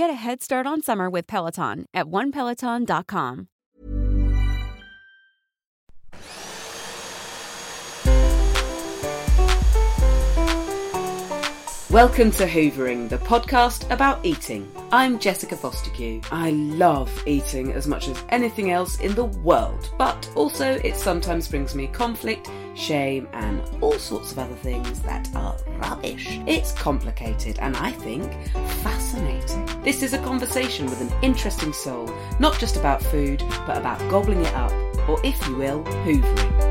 Get a head start on summer with Peloton at onepeloton.com. Welcome to Hoovering, the podcast about eating. I'm Jessica Fostekew. I love eating as much as anything else in the world, but also it sometimes brings me conflict, shame, and all sorts of other things that are rubbish. It's complicated and I think fascinating. This is a conversation with an interesting soul, not just about food, but about gobbling it up, or if you will, hoovering.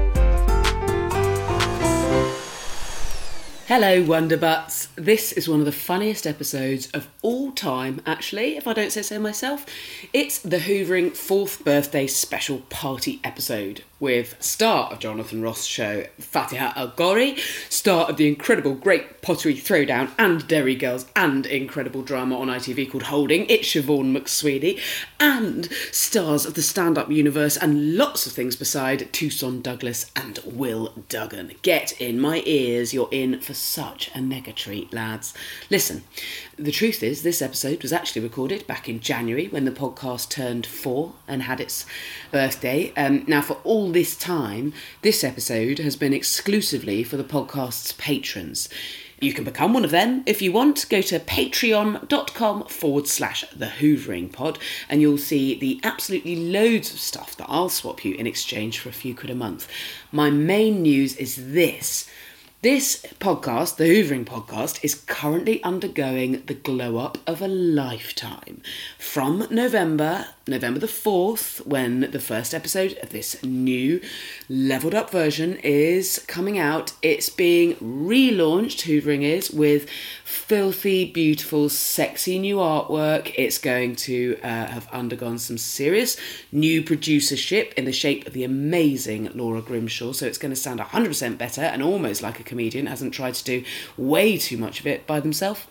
Hello, Wonderbutts. This is one of the funniest episodes of all time, actually, if I don't say so myself. It's the Hoovering fourth birthday special party episode with star of Jonathan Ross show Fatiha El-Ghorri, star of the incredible Great Pottery Throwdown and Derry Girls, and incredible drama on ITV called Holding, it's Siobhan McSweeney, and stars of the stand up universe and lots of things beside Toussaint Douglas and Will Duggan. Get in my ears, you're in for such a mega treat, lads. Listen, the truth is, this episode was actually recorded back in January when the podcast turned four and had its birthday. Um, now, for all this time, this episode has been exclusively for the podcast's patrons. You can become one of them if you want. Go to patreon.com forward slash the Hoovering Pod and you'll see the absolutely loads of stuff that I'll swap you in exchange for a few quid a month. My main news is this. This podcast, the Hoovering Podcast, is currently undergoing the glow up of a lifetime. From November, November the 4th, when the first episode of this new leveled up version is coming out, it's being relaunched, Hoovering is, with filthy, beautiful, sexy new artwork. It's going to uh, have undergone some serious new producership in the shape of the amazing Laura Grimshaw. So it's going to sound 100% better and almost like a comedian, hasn't tried to do way too much of it by themselves.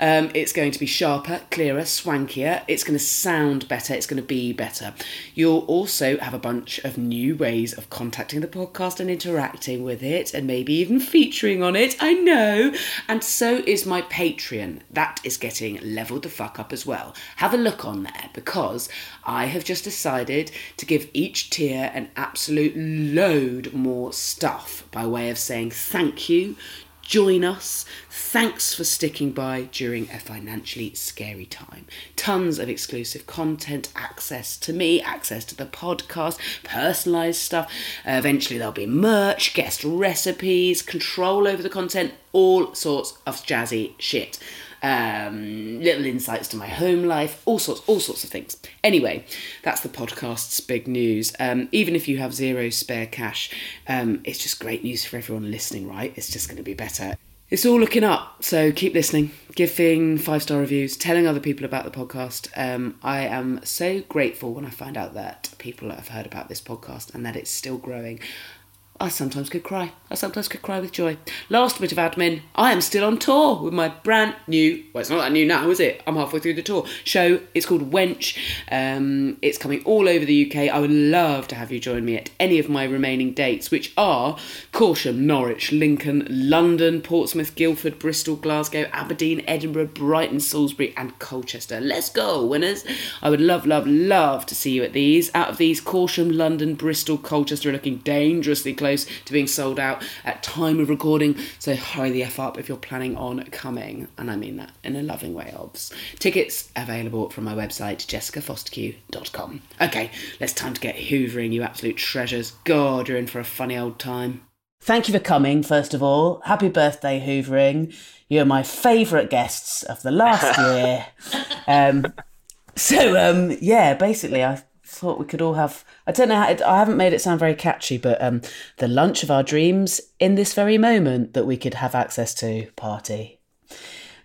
Um, it's going to be sharper, clearer, swankier. It's going to sound better. It's going to be better. You'll also have a bunch of new ways of contacting the podcast and interacting with it, and maybe even featuring on it. I know. And so is my Patreon. That is getting leveled the fuck up as well. Have a look on there because I have just decided to give each tier an absolute load more stuff by way of saying thank you join us. Thanks for sticking by during a financially scary time. Tons of exclusive content, access to me, access to the podcast, personalised stuff. Uh, eventually, there'll be merch, guest recipes, control over the content, all sorts of jazzy shit. Um, little insights to my home life, all sorts, all sorts of things. Anyway, that's the podcast's big news. Um, even if you have zero spare cash, um, it's just great news for everyone listening, right? It's just going to be better. It's all looking up, so keep listening, giving five star reviews, telling other people about the podcast. Um, I am so grateful when I find out that people have heard about this podcast and that it's still growing. I sometimes could cry. I sometimes could cry with joy. Last bit of admin. I am still on tour with my brand new, well, it's not that new now, is it? I'm halfway through the tour. Show. It's called Wench. Um, it's coming all over the UK. I would love to have you join me at any of my remaining dates, which are Corsham, Norwich, Lincoln, London, Portsmouth, Guildford, Bristol, Glasgow, Aberdeen, Edinburgh, Brighton, Salisbury, and Colchester. Let's go, winners. I would love, love, love to see you at these. Out of these, Corsham, London, Bristol, Colchester are looking dangerously close to being sold out at time of recording. So hurry the F up if you're planning on coming. And I mean that in a loving way, obs. Tickets available from my website, jessicafostekew.com. Okay, let's time to get hoovering, you absolute treasures. God, you're in for a funny old time. Thank you for coming, first of all. Happy birthday, Hoovering. You're my favourite guests of the last year. Um, so, um, yeah, basically, I thought we could all have I don't know. How, I haven't made it sound very catchy, but um, the lunch of our dreams in this very moment that we could have access to party.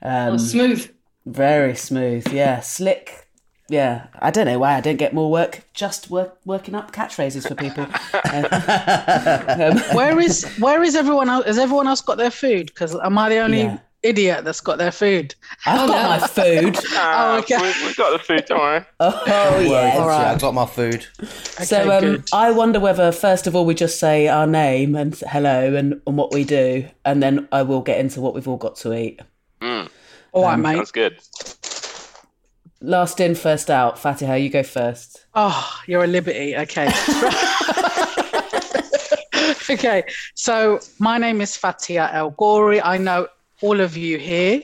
Um, oh, smooth. Very smooth. Yeah, slick. Yeah, I don't know why I don't get more work just work, working up catchphrases for people. um, where is where is everyone else? Has everyone else got their food? Because am I the only yeah idiot that's got their food. I've oh, got no. my food. oh, okay. we, have got the food, don't worry. Oh, oh yeah. All right. I got my food. Okay, so um, I wonder whether, first of all, we just say our name and hello and, and what we do, and then I will get into what we've all got to eat. Mm. All right, um, mate. That's good. Last in, first out. Fatiha, you go first. Oh, you're a liberty. Okay. okay, so my name is Fatiha El-Ghorri. I know all of you here.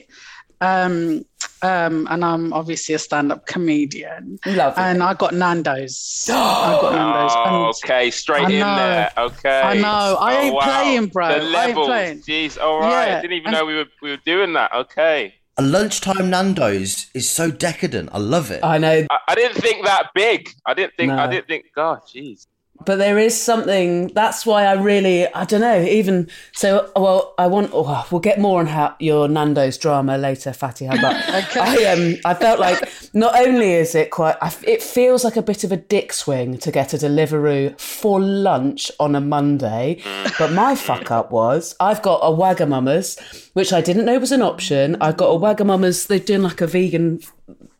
Um, um, and I'm obviously a stand-up comedian. Lovely. And I got Nando's. I got Nando's. Oh, okay, straight in there. Okay. I know. I oh, ain't wow. playing, bro. The levels. Jeez. All right. Yeah. I didn't even and, know we were we were doing that. Okay. A lunchtime Nando's is so decadent. I love it. I know. I, I didn't think that big. I didn't think. No. I didn't think. God, jeez but there is something that's why i really i don't know even so well i want oh, we'll get more on how your nando's drama later fatty but okay. i um i felt like not only is it quite it feels like a bit of a dick swing to get a deliveroo for lunch on a monday but my fuck up was i've got a wagamama's which i didn't know was an option. I've got a wagamama's they're doing like a vegan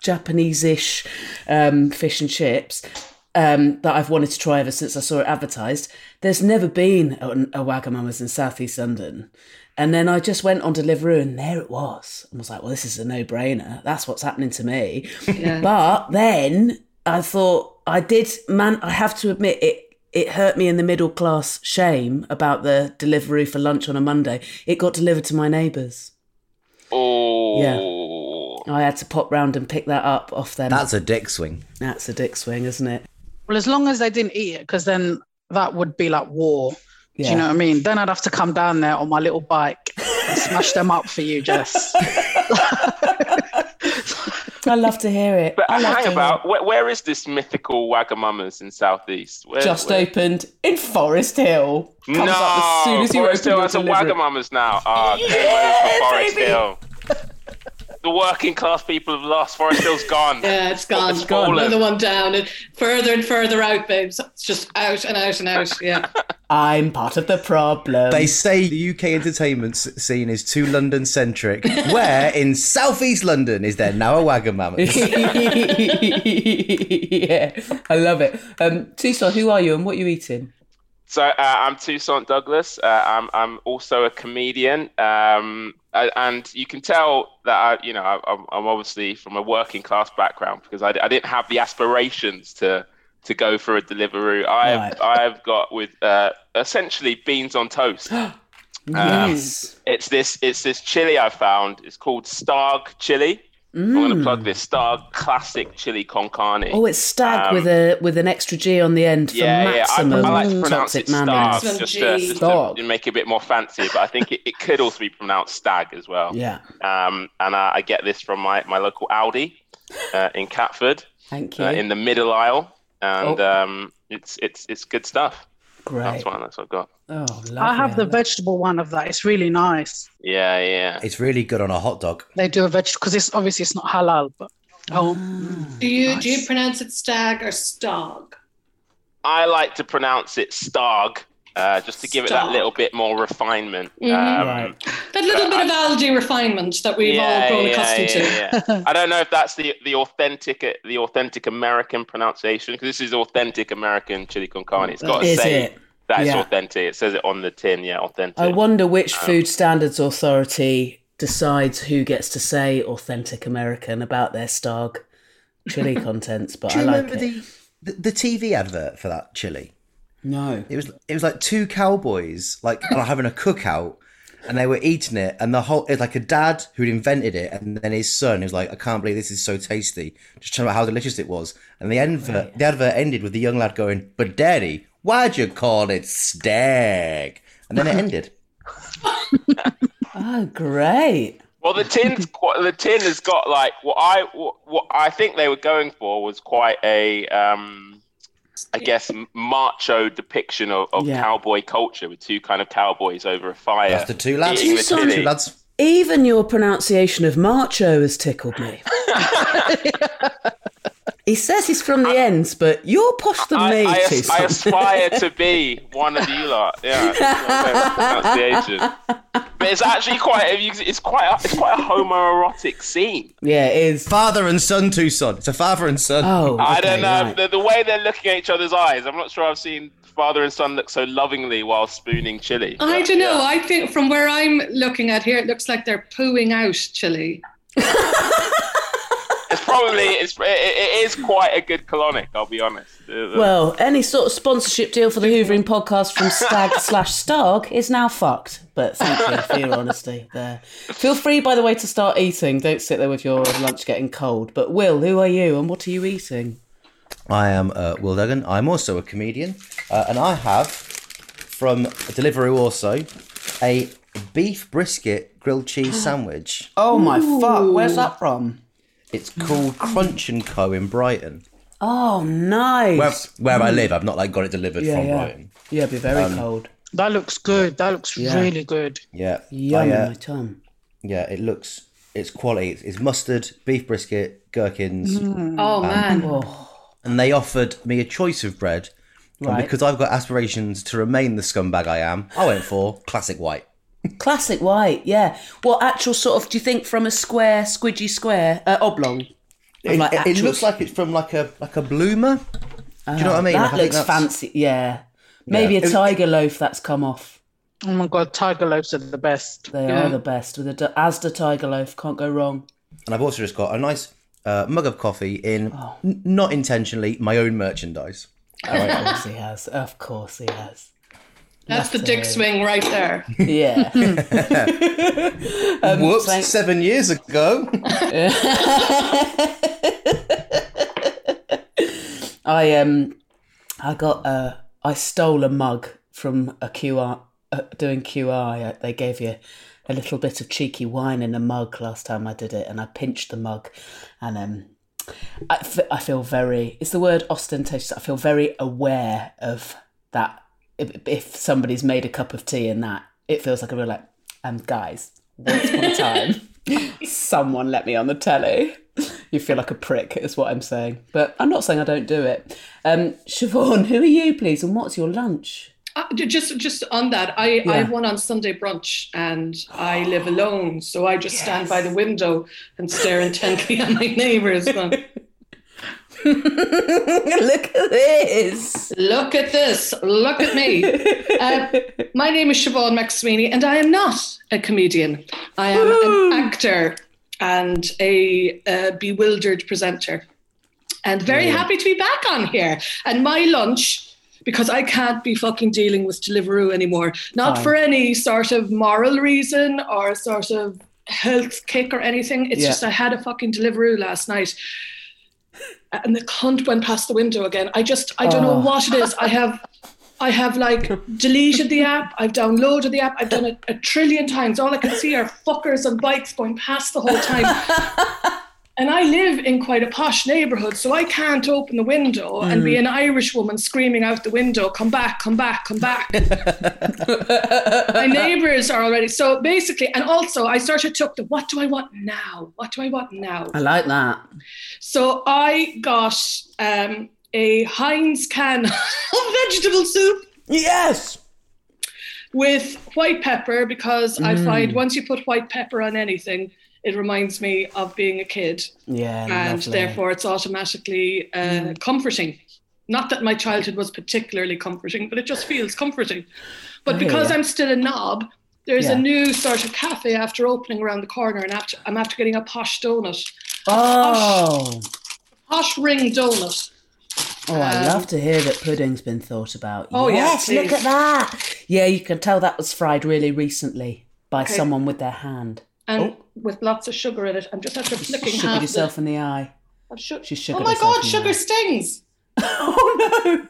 Japanese-ish um, fish and chips um, that I've wanted to try ever since I saw it advertised. There's never been a, a Wagamama's in Southeast London. And then I just went on Deliveroo and there it was. I was like, well, this is a no brainer. That's what's happening to me. Yeah. But then I thought, I did, man, I have to admit, it, it hurt me in the middle class shame about the delivery for lunch on a Monday. It got delivered to my neighbours. Oh. Yeah. I had to pop round and pick that up off them. That's a dick swing. That's a dick swing, isn't it? Well, as long as they didn't eat it, because then that would be like war. Yeah. Do you know what I mean? Then I'd have to come down there on my little bike and smash them up for you, Jess. I love to hear it. But I hang about, where, where is this mythical Wagamama's in Southeast? Where, Just where? opened in Forest Hill. Comes no, up as soon as you Forest Hill has a Wagamama's now. Ah, oh, yeah, Forest baby. Hill the working class people have lost. Forest Hill's gone. yeah, it's gone. It's gone. Another one down and further and further out, babes. It's just out and out and out. Yeah. I'm part of the problem. They say the UK entertainment scene is too London centric. Where in southeast London is there now a Wagamama? yeah, I love it. Um, Toussaint, who are you and what are you eating? So uh, I'm Toussaint Douglas. Uh, I'm I'm also a comedian, um, and you can tell that I, you know I'm, I'm obviously from a working class background because I, I didn't have the aspirations to to go for a Deliveroo. I've right. I've got with uh, essentially beans on toast. yes. Um, it's this it's this chili I found. It's called Starg chili. Mm. I'm going to plug this Stag classic chili con carne. Oh, it's Stag um, with a with an extra G on the end for yeah, maximum yeah. I, I like to pronounce it Starg just, to, just to, make it a bit more fancy, but I think it, it could also be pronounced Stag as well. Yeah. Um, and I, I get this from my, my local Aldi uh, in Catford. Thank you. Uh, in the middle aisle, and oh. um, it's it's it's good stuff. Great. That's one. That's I've got. Oh, lovely. I have the vegetable one of that. It's really nice. Yeah, yeah. It's really good on a hot dog. They do a vegetable because it's obviously it's not halal, but ah, oh. Do you nice. do you pronounce it stag or stog? I like to pronounce it stog uh, just to give it that little bit more refinement. Mhm. Um, Right. That little bit of Aldi refinement that we've all grown accustomed to. yeah, yeah. I don't know if that's the the authentic the authentic American pronunciation because this is authentic American chili con carne. It's got to Is say it? that it's Yeah. authentic. It says it on the tin. Yeah, authentic. I wonder which Um, Food Standards Authority decides who gets to say authentic American about their Starg chili contents, but Do you I like remember it. the, the the TV advert for that chili? No. It was it was like two cowboys like having a cookout, and they were eating it, and the whole it's like a dad who'd invented it, and then his son who's like, I can't believe this is so tasty, just talking about how delicious it was, and the advert the advert ended with the young lad going, "But daddy, why'd you call it stag?" And then it ended. Oh, great. Well, the tin's quite, the tin has got like what I what, what I think they were going for was quite a um, I guess macho depiction of, of Yeah. cowboy culture with two kind of cowboys over a fire. That's the two lads. eating the Two lads. Even your pronunciation of macho has tickled me. he says he's from the ends, but you're posh than I, me, I, too. as- I aspire to be one of you lot. Yeah, that's my pronunciation. But it's actually quite it's quite a, it's quite a homoerotic scene. yeah, it is. Father and son, Toussaint. It's a father and son. Oh, I don't know right. the, the way they're looking at each other's eyes. I'm not sure I've seen father and son look so lovingly while spooning chili. I But, don't know. yeah. I think from where I'm looking at here, it looks like they're pooing out chili. It's probably it's it, it is quite a good colonic. I'll be honest. Uh, Well, any sort of sponsorship deal for the Hoovering podcast from Stag slash Starg is now fucked. But thank you for your honesty there. Feel free, by the way, to start eating. Don't sit there with your lunch getting cold. But Will, who are you and what are you eating? I am uh, Will Duggan. I'm also a comedian, uh, and I have from Deliveroo also a beef brisket grilled cheese sandwich. Oh my fuck! Where's that from? It's called mm. Crunch and Co in Brighton, Oh, nice. where, where I mm. live. I've not like got it delivered yeah, from yeah. Brighton. Yeah, it'd be very um, cold. That looks good. That looks Yeah. really good. Yeah, Yum I, in uh, my tongue. yeah. It looks it's quality. It's, it's mustard, beef brisket, gherkins, mm. Oh um, man. Oh, and they offered me a choice of bread. And Right. because I've got aspirations to remain the scumbag I am, I went for classic white. Classic white. Yeah. What actual sort of? Do you think from a square, squidgy square, uh, oblong? It, like it- it looks like it's from like a like a bloomer. Do you know what I mean? That Like, I looks fancy. Yeah. Maybe Yeah. a tiger loaf that's come off. Oh my god, tiger loaves are the best. They Yeah. are the best with a D- Asda tiger loaf. Can't go wrong. And I've also just got a nice uh, mug of coffee in, Oh. n- not intentionally, my own merchandise. Oh, Of course he has. Of course he has. That's the dick swing right there. Yeah. Um, Whoops, thank- seven years ago. I um, I got a, I stole a mug from a QR uh, doing QI. They gave you a little bit of cheeky wine in a mug last time I did it, and I pinched the mug, and um, I, f- I feel very. It's the word ostentatious. I feel very aware of that. If, if somebody's made a cup of tea in that, it feels like a real like, um, guys. Once upon a time, someone let me on the telly. You feel like a prick, is what I'm saying. But I'm not saying I don't do it. Um, Siobhan, who are you, please, and what's your lunch? Uh, just just on that, I, I have one on Sunday brunch and I live alone, so I just stand by the window and stare intently at my neighbours. Look at this. Look at this! Look at me! Uh, my name is Siobhan McSweeney, and I am not a comedian. I am an actor and a uh, bewildered presenter, and very happy to be back on here. And my lunch. Because I can't be fucking dealing with Deliveroo anymore. Not Fine. for any sort of moral reason or sort of health kick or anything. It's Yeah. just I had a fucking Deliveroo last night and the cunt went past the window again. I just I don't know Oh. what it is. I have I have like deleted the app. I've downloaded the app. I've done it a trillion times. All I can see are fuckers on bikes going past the whole time. And I live in quite a posh neighborhood, so I can't open the window and be mm. an Irish woman screaming out the window, "Come back, come back, come back!" My neighbors are already so basically, and also I sort of took the "What do I want now? What do I want now?" I like that. So I got um, a Heinz can of vegetable soup. Yes. with white pepper because I Mm. find once you put white pepper on anything, it reminds me of being a kid, Yeah, and lovely. therefore it's automatically uh, Mm. comforting. Not that my childhood was particularly comforting, but it just feels comforting. But I because. I'm still a knob, there's Yeah. a new sort of cafe after opening around the corner, and after, I'm after getting a posh donut, Oh, posh ring donut. oh, I Um, love to hear that pudding's been thought about. Oh, yeah, yes, look at that. Yeah, you can tell that was fried really recently by Okay. someone with their hand. and Oh. with lots of sugar in it. I'm just after flicking yourself the, in the eye. I've su- She Oh my god, sugar stings! Oh no!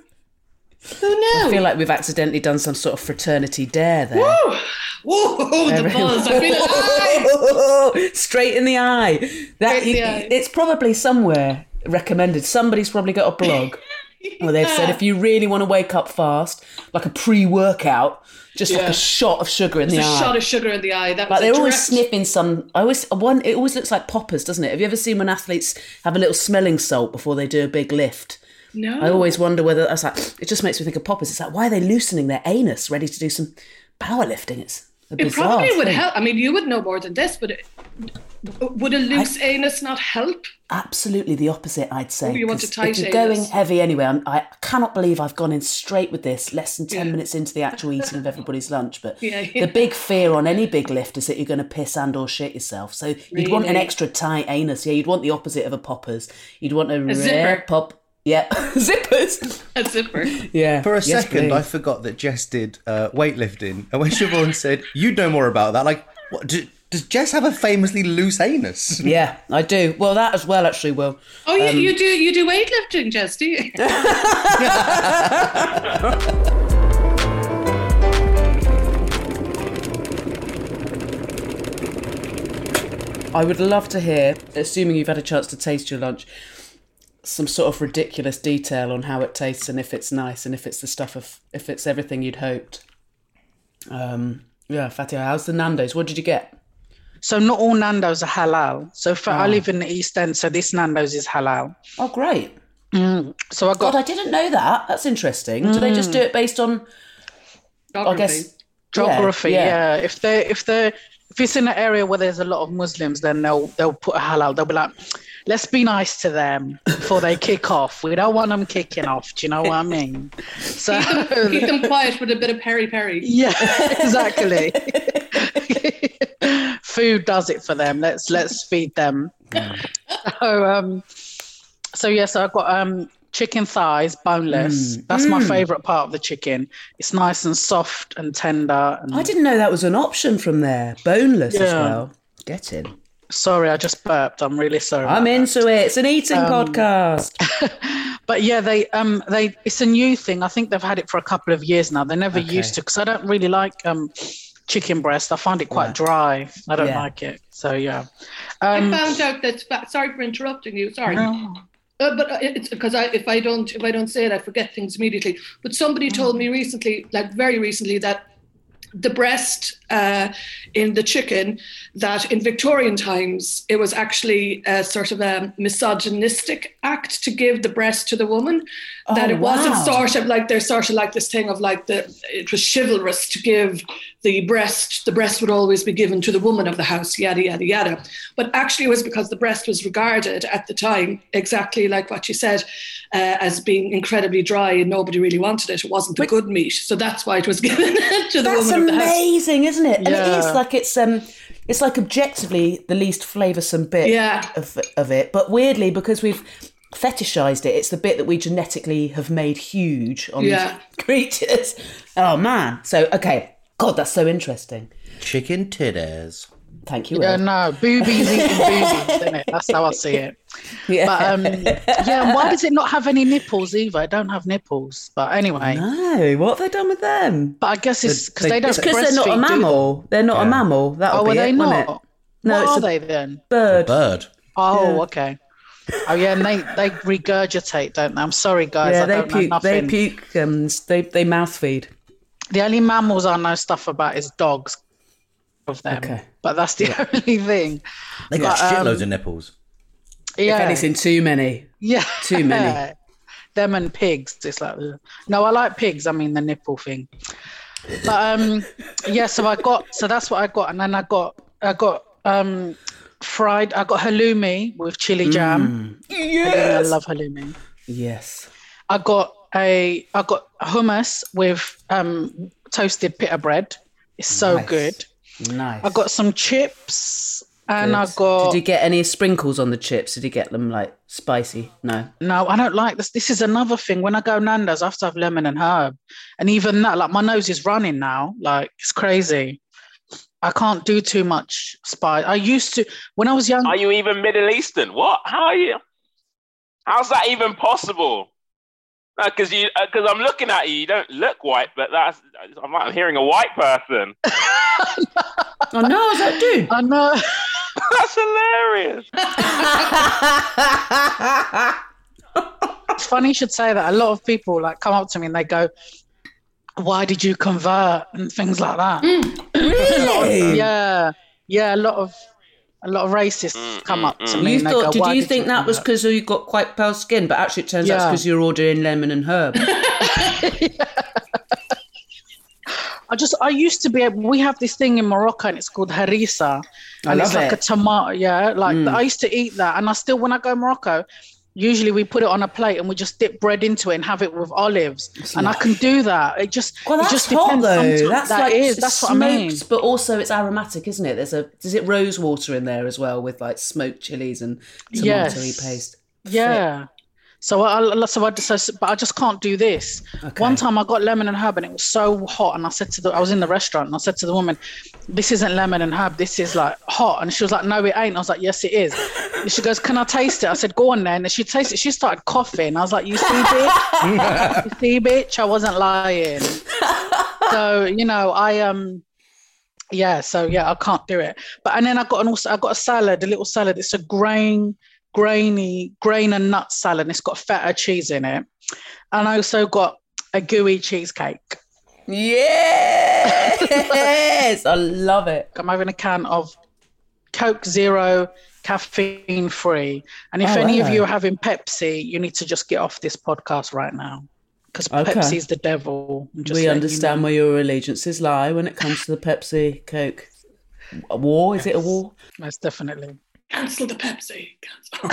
Who knew? I feel like we've accidentally done some sort of fraternity dare there. Woo! Whoa, the buzz! I feel. Straight in the eye. That in the eye. it's probably somewhere recommended. Somebody's probably got a blog where they've said if you really want to wake up fast, like a pre-workout, just like a shot of sugar in It's the a eye. A shot of sugar in the eye. That like they're always direct- sniffing some. I always one. It always looks like poppers, doesn't it? Have you ever seen when athletes have a little smelling salt before they do a big lift? No. I always wonder whether that's like. It just makes me think of poppers. It's like why are they loosening their anus, ready to do some powerlifting? It's It probably would help. I mean, you would know more than this, but it, would a loose anus not help? Absolutely the opposite, I'd say. Oh, you want a tight if you're going anus. heavy anyway, I'm, I cannot believe I've gone in straight with this less than 10 Yeah. minutes into the actual eating of everybody's lunch. But Yeah, yeah. the big fear on any big lift is that you're going to piss and or shit yourself. So you'd want an extra tight anus. Yeah, you'd want the opposite of a poppers. You'd want a, rare zipper. pop. Yeah, zippers. A zipper. Yeah. For a Yes, second, I forgot that Jess did uh, weightlifting, and when Siobhan said, "You know more about that," like, what, do, does Jess have a famously loose anus? Yeah, I do. Well, that as well, actually, Will. Oh, you, you do you do weightlifting, Jess? Do you? I would love to hear, assuming you've had a chance to taste your lunch, some sort of ridiculous detail on how it tastes and if it's nice and if it's the stuff of if it's everything you'd hoped. Um, yeah, Fatiha, how's the Nando's? What did you get? So not all Nando's are halal. So for, I Oh. live in the East End, so this Nando's is halal. Oh, great! Mm. So I got God, I didn't know that. That's interesting. Do they just do mm. it based on? I guess geography. Yeah, Yeah, yeah. if they if they if it's in an area where there's a lot of Muslims, then they'll they'll put a halal. They'll be like, let's be nice to them before they kick off. We don't want them kicking off. Do you know what I mean? So Keep them quiet with a bit of peri peri. yeah, exactly. Food does it for them. Let's let's feed them. So um, so yes, I've got um chicken thighs, boneless. That's my favorite part of the chicken. It's nice and soft and tender. And I didn't know that was an option from there. Boneless as well. Get in. Sorry, I just burped. I'm really sorry. I'm about that. into it. It's an eating Um, podcast. But yeah, they um they it's a new thing. I think they've had it for a couple of years now. They never Okay. used to because I don't really like um chicken breast. I find it quite dry. I don't Yeah. like it. So yeah. I Um, found out that. Sorry for interrupting you. Sorry. no. Uh, but uh, it's because I, if I don't if I don't say it, I forget things immediately. But somebody told me recently, like very recently, that the breast uh, in the chicken, that in Victorian times it was actually a sort of a misogynistic act to give the breast to the woman. that Oh, it wasn't sort of like there's sort of like this thing of like the it was chivalrous to give the breast. The breast would always be given to the woman of the house. Yada yada yada. But actually, it was because the breast was regarded at the time exactly like what you said, uh, as being incredibly dry and nobody really wanted it. It wasn't a good meat, so that's why it was given to the That's woman of the house. amazing, isn't it? And it Yeah. is like it's um, it's like objectively the least flavoursome bit Yeah. of of it, but weirdly because we've fetishized it, it's the bit that we genetically have made huge on Yeah. these creatures. Oh man! So okay, God, that's so interesting. Chicken titties. Thank you. Yeah, Will. no, boobies eating boobies, isn't it? That's how I see it. Yeah. But um, yeah, why does it not have any nipples either? I don't have nipples. But anyway, no, what have they done with them? but I guess it's because They- they, don't. It's because they're not a breastfeed, do they? mammal. They're not a mammal. That'll Oh, be are they it, won't it? No, what it's are a they then? bird. Bird. Oh, okay. Oh yeah, and they they regurgitate, don't they? I'm sorry, guys. Yeah, I they don't know puke. They nothing. puke. Um, they they mouth feed. The only mammals I know stuff about is dogs. Of them, Okay. but that's the only thing. They got But, um, shitloads of nipples. Yeah, If anything, too many. yeah, too many. them and pigs. It's like ugh. no, I like pigs. I mean the nipple thing. But um, yeah. So I got. So that's what I got, and then I got. I got um, fried. I got halloumi with chili jam. Yes. I love halloumi. Yes. I got a. I got hummus with um toasted pita bread. It's so Nice. good. Nice. I got some chips, and I Good. got. Did you get any sprinkles on the chips? Did you get them like spicy? No. No, I don't like this. This is another thing. When I go Nando's, I have to have lemon and herb. And even that, like my nose is running now. Like it's crazy. I can't do too much spice. I used to when I was young. Are you even Middle Eastern? What? How are you? How's that even possible? Uh, because you, uh, because I'm looking at you, you don't look white, but that's I'm, I'm hearing a white person. Oh no, is that dude? I know. That's hilarious. It's funny you should say that. A lot of people like come up to me and they go, "Why did you convert?" and things like that. Mm. Really? Yeah, yeah. A lot of a lot of racists mm, come mm, up to mm. me. You and they thought? go, Did "Why you think that was because you got quite pale skin? But actually, it turns out it's because you're ordering lemon and herb. I just I used to be able, we have this thing in Morocco and it's called harissa. I And it's love like a it. tomato, yeah. Like Mm. I used to eat that and I still when I go to Morocco, usually we put it on a plate and we just dip bread into it and have it with olives. and I can do that. It just Well, it just hot depends. though. That's that like is, that's what I mean. but also it's aromatic, isn't it? There's a is it rose water in there as well with like smoked chilies and tomatoey Yes. paste. Yeah. So I, so I just, but I just can't do this. One time I got lemon and herb and it was so hot, and I said to the, I was in the restaurant and I said to the woman, "This isn't lemon and herb. This is like hot." And she was like, "No, it ain't." I was like, "Yes, it is." And she goes, "Can I taste it?" I said, "Go on then." And she tasted it. She started coughing. I was like, "You see, bitch? you see, bitch? I wasn't lying." so you know, I um. Yeah, so yeah, I can't do it. But and then I got an also I got a salad, a little salad. It's a grain, grainy, grain and nut salad. And it's got feta cheese in it. And I also got a gooey cheesecake. Yes, I love it. I'm having a can of Coke Zero, caffeine free. And if Oh, any of you are having Pepsi, you need to just get off this podcast right now. Because Okay. Pepsi's the devil. We letting you understand know. where your allegiances lie when it comes to the Pepsi Coke a war. Is it a war? Most definitely. Cancel the Pepsi. Cancel.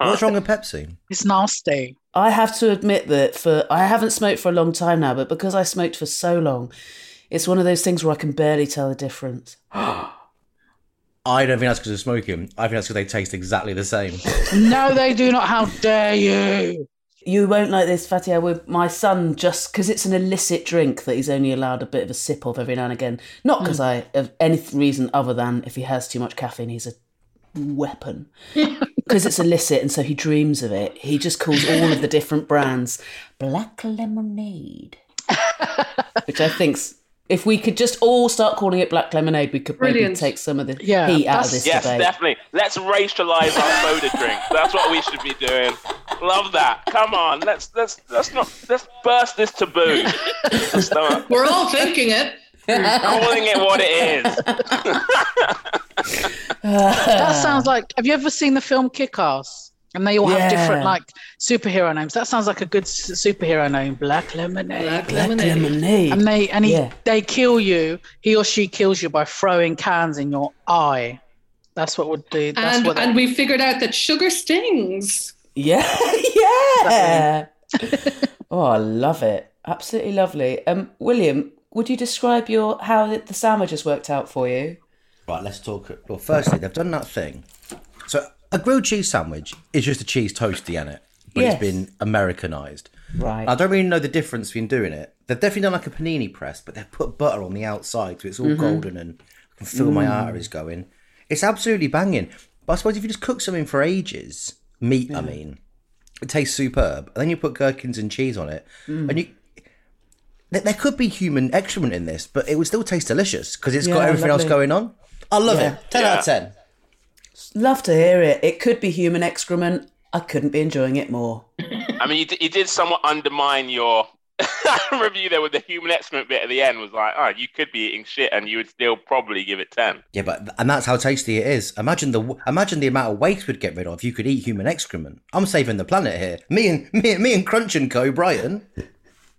What's wrong with Pepsi? It's nasty. I have to admit that for I haven't smoked for a long time now, but because I smoked for so long, it's one of those things where I can barely tell the difference. I don't think that's because of smoking. I think that's because they taste exactly the same. No, they do not. How dare you? You won't like this, Fatiha. With my son, just because it's an illicit drink that he's only allowed a bit of a sip of every now and again. Not because hmm. I of any reason other than if he has too much caffeine, he's a weapon. Because it's illicit, and so he dreams of it. He just calls all of the different brands black lemonade, which I think's. If we could just all start calling it black lemonade, we could maybe take some of the Yeah, heat out of this Yes, debate. definitely. Let's racialize our soda drink. That's what we should be doing. Love that. Come on, let's let's let's not let's burst this taboo. Let's start We're all thinking it. calling it what it is. That sounds like. Have you ever seen the film Kick Ass? And they all have different like superhero names. That sounds like a good superhero name. Black Lemonade. Black Black lemonade. lemonade. And they and he, Yeah. they kill you. He or she kills you by throwing cans in your eye. That's what would do. That's And, what. and we figured out that sugar stings. Yeah, yeah. oh, I love it. Absolutely lovely. Um, William, would you describe your how the the sandwiches worked out for you? Right, let's talk. Well, firstly, they've done that thing. So a grilled cheese sandwich is just a cheese toasty in it, but Yes. it's been Americanized. Right. I don't really know the difference between doing it. They've definitely done like a panini press, but they've put butter on the outside, so it's all mm-hmm. golden and I can feel my mm. arteries going. It's absolutely banging. But I suppose if you just cook something for ages, meat, I mean, it tastes superb. And then you put gherkins and cheese on it, mm. and you. There, there could be human excrement in this, but it would still taste delicious because it's got Yeah, everything else going on. I love Yeah. it. Ten out of ten. Love to hear it. It could be human excrement. I couldn't be enjoying it more. I mean, you, d- you did somewhat undermine your review there with the human excrement bit at the end. Was like, oh, you could be eating shit, and you would still probably give it ten. Yeah, but and that's how tasty it is. Imagine the imagine the amount of waste we'd get rid of if you could eat human excrement. I'm saving the planet here. Me and me, me and Crunch and Co. Brighton.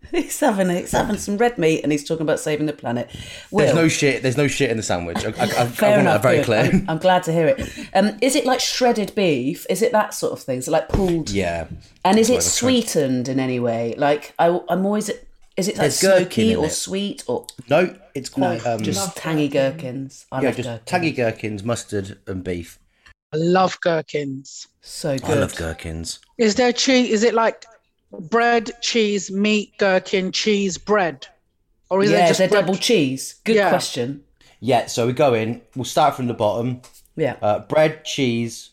He's having he's having some red meat and he's talking about saving the planet. Will, There's no shit. There's no shit in the sandwich. I, I, I, fair I want enough. that very good. clear. I'm, I'm glad to hear it. Um, is it like shredded beef? Is it that sort of thing? Is it like pulled? yeah. And is it That's what sweetened in any way? Like I, I'm always. Is it like There's gherkin smoky or it. sweet or No, it's no? quite um, just tangy gherkins. I yeah, love just gherkins. tangy gherkins, mustard, and beef. I love gherkins. So good. I love gherkins. Is there cheese? Is it like bread, cheese, meat, gherkin, cheese, bread? Or is yeah, there is just there bread? double cheese? Good Yeah. question. Yeah, so we go in. We'll start from the bottom. Yeah. Uh, bread, cheese,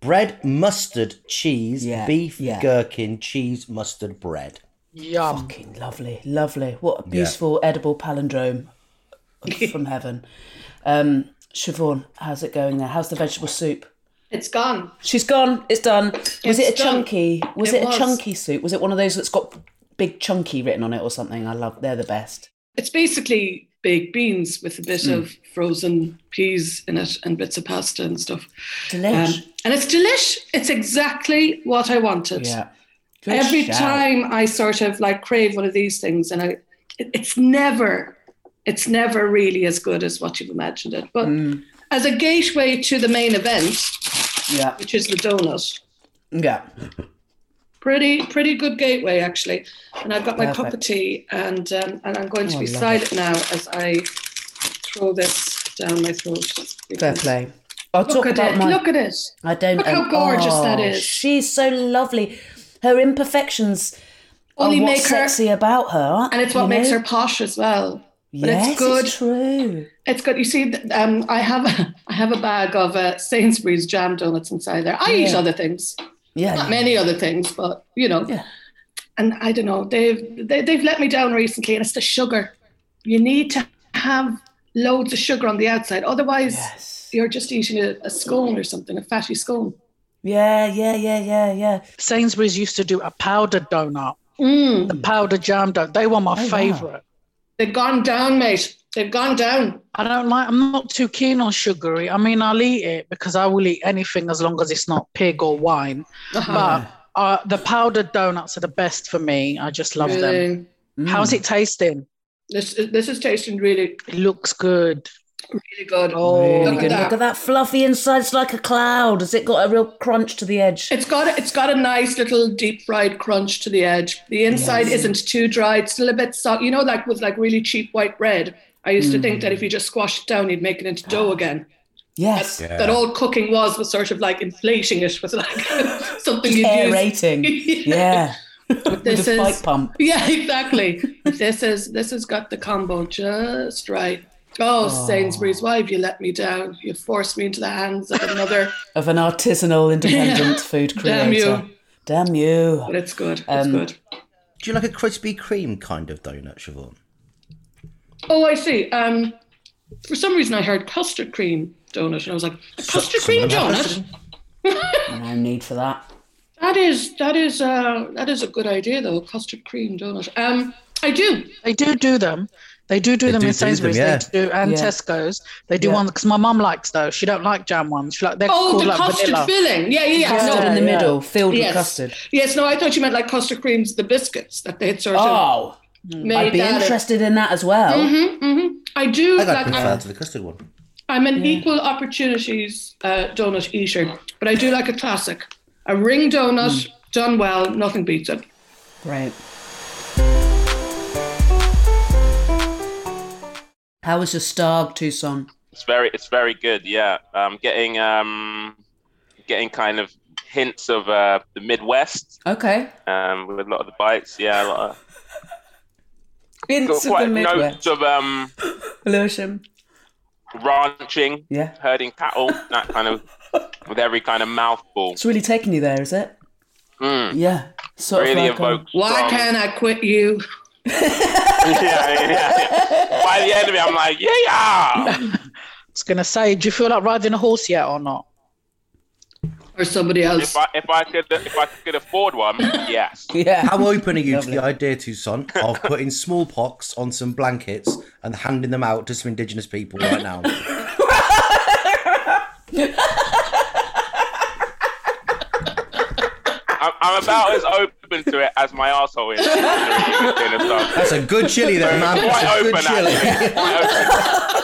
bread, mustard, cheese, Yeah, beef, yeah. gherkin, cheese, mustard, bread. Yum. Fucking lovely, lovely. What a beautiful edible palindrome from heaven. Um, Siobhan, how's it going there? How's the vegetable soup? It's gone. She's gone. It's done. Was It's it a done. chunky? Was It it, a was. chunky soup? Was it one of those that's got big chunky written on it or something? I love. They're the best. It's basically baked beans with a bit Hmm. of frozen peas in it and bits of pasta and stuff. Delish. Um, and it's delish. It's exactly what I wanted. yeah. Good Every shout. time I sort of like crave one of these things, and I, it, it's never, it's never really as good as what you've imagined it. But Mm. as a gateway to the main event, Yeah. which is the donut, Yeah. pretty pretty good gateway actually. And I've got my cup of tea, and um, and I'm going to Oh, be silent now as I throw this down my throat. Fair play. I'll Look talk at about it! my. Look at it! I don't. Look how gorgeous that oh, is. She's so lovely. Her imperfections Only make her- sexy about her, And it's what makes know? her posh as well. But Yes, it's good. it's true. It's good. You see, um, I have a, I have a bag of uh, Sainsbury's jam donuts inside there. I eat other things, Yeah. not many other things, but you know. Yeah. And I don't know. They've they, they've let me down recently, and it's the sugar. You need to have loads of sugar on the outside, otherwise Yes. you're just eating a, a scone or something, a fatty scone. Yeah, yeah, yeah, yeah, yeah. Sainsbury's used to do a powdered donut, the Mm. powdered jam donut. They were my Oh, wow. They've gone down, mate. They've gone down. I don't like. I'm not too keen on sugary. I mean, I'll eat it because I will eat anything as long as it's not pig or wine. Uh-huh. But uh, the powdered donuts are the best for me. I just love them. Mm. How's it tasting? This this is tasting really It looks good. Really good. Oh, Really Look at good. that. Look at that fluffy inside. It's like a cloud. Has it got a real crunch to the edge? It's got a, it's got a nice little deep fried crunch to the edge. The inside Yes. isn't too dry. It's still a bit soft. You know, like with like really cheap white bread. I used to think that Mm. if you just squashed it down, you'd make it into dough again. Yes. Yeah. That all cooking was was sort of like inflating it with like something you use. Aerating. yeah. With This a is pipe pump. yeah, exactly. this is this has got the combo just right. Oh, Sainsbury's, why have you let me down? You forced me into the hands of another, Of an artisanal independent food creator. Damn you. Damn you. but it's good. It's Um, good. Do you like a Krispy Kreme kind of donut, Siobhan? Oh, I see. Um, for some reason, I heard custard cream donut, and I was like, a custard cream donut. No need for that. That is that is uh, that is a good idea, though. Custard cream donut. Um, I do. I do do them. They do do They them do in do them, Sainsbury's. yeah. They do, and Yeah. Tesco's. They do Yeah. one because my mum likes those. She don't like jam ones. She like they're Oh, called the like custard vanilla. filling. Yeah, yeah, yeah. Custard no. in the yeah. middle, filled Yes. with custard. Yes, no, I thought you meant like custard creams, the biscuits that they had sort of Oh, made. I'd be that interested in that as well. hmm hmm I do. I got like, prefer I'm, to the custard one. I'm an equal opportunities uh, donut eater, but I do like a classic. A ring donut done well, nothing beats it. Great. How was your Starg, Toussaint? It's very, it's very good. Yeah, um, getting, um, getting kind of hints of uh, the Midwest Okay. um, with a lot of the bites. Yeah, a lot of, got Hints of the Midwest. notes of um, Lewisham. ranching, Yeah. herding cattle, that kind of with every kind of mouthful. It's really taking you there, is it? Mm. Yeah. Sort Really of like, um, evokes. Why strong- can't I quit you? Yeah, yeah, yeah. By the end of it, I'm like, yeah, yeah. I was gonna say, do you feel like riding a horse yet or not? Or somebody else? If I if I could if I could afford one, yes. yeah. How open are you Lovely. to the idea, Toussaint, of putting smallpox on some blankets and handing them out to some indigenous people right now? I'm, I'm about as open to it as my asshole is. That's a good chili there, man. Quite That's a good open, chili. actually.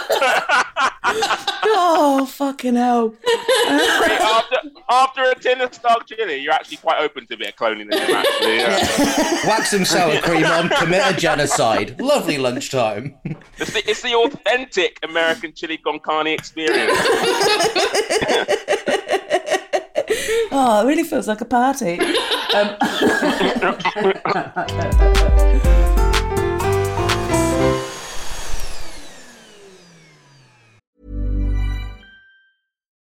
Oh fucking hell! after, after a tin of Stark chili, you're actually quite open to be a bit of cloning in him, actually. Yeah. Whack some sour cream on, commit a genocide. Lovely lunchtime. It's, the, it's the authentic American chili con carne experience. Oh, it really feels like a party. Um,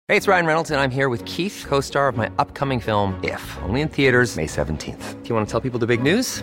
Hey, it's Ryan Reynolds, and I'm here with Keith, co star of my upcoming film, If, only in theaters, May 17th. Do you want to tell people the big news?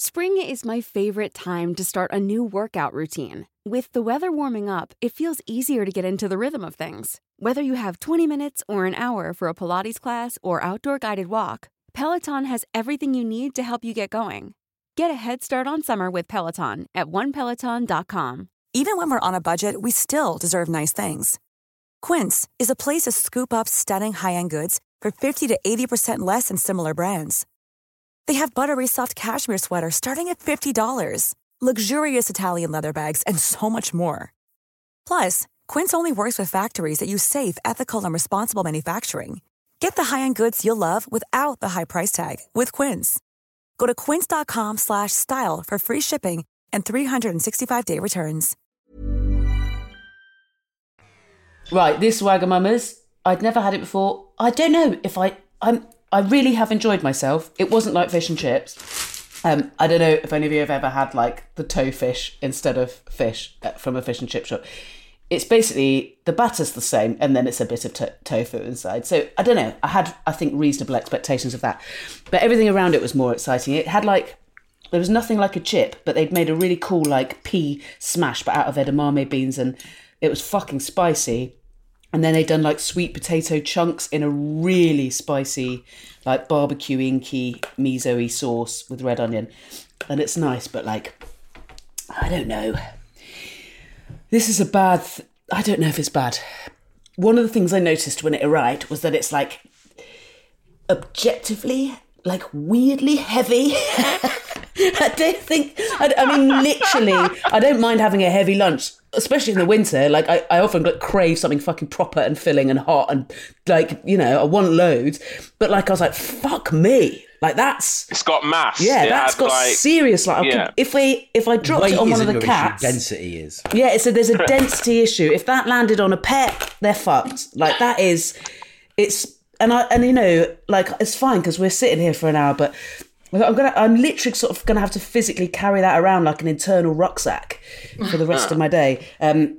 Spring is my favorite time to start a new workout routine. With the weather warming up, it feels easier to get into the rhythm of things. Whether you have 20 minutes or an hour for a Pilates class or outdoor guided walk, Peloton has everything you need to help you get going. Get a head start on summer with Peloton at onepeloton.com. Even when we're on a budget, we still deserve nice things. Quince is a place to scoop up stunning high end goods for 50 to 80% less than similar brands. They have buttery soft cashmere sweaters starting at $50, luxurious Italian leather bags, and so much more. Plus, Quince only works with factories that use safe, ethical, and responsible manufacturing. Get the high-end goods you'll love without the high price tag with Quince. Go to quince.com slash style for free shipping and 365-day returns. right, this Wagamama's. I'd never had it before. I don't know if I. I'm. I really have enjoyed myself. It wasn't like fish and chips. Um, I don't know if any of you have ever had like the toe fish instead of fish uh, from a fish and chip shop. It's basically the batter's the same, and then it's a bit of to- tofu inside. So I don't know. I had, I think, reasonable expectations of that, but everything around it was more exciting. It had like there was nothing like a chip, but they'd made a really cool like pea smash, but out of edamame beans, and it was fucking spicy. And then they'd done like sweet potato chunks in a really spicy, like barbecue inky miso sauce with red onion. And it's nice, but like, I don't know. This is a bad, th- I don't know if it's bad. One of the things I noticed when it arrived was that it's like objectively, like weirdly heavy. I don't think, I, I mean, literally, I don't mind having a heavy lunch, especially in the winter. Like, I, I often like, crave something fucking proper and filling and hot and, like, you know, I want loads. But, like, I was like, fuck me. Like, that's. It's got mass. Yeah, It that's had, got like- serious. Like, I could- if we if I dropped Weight it on one of the your issue, cats, density is. yeah, so there's a density issue. If that landed on a pet, they're fucked. Like that is, it's and I and you know like it's fine because we're sitting here for an hour, but I'm gonna I'm literally sort of gonna have to physically carry that around like an internal rucksack for the rest of my day. Um,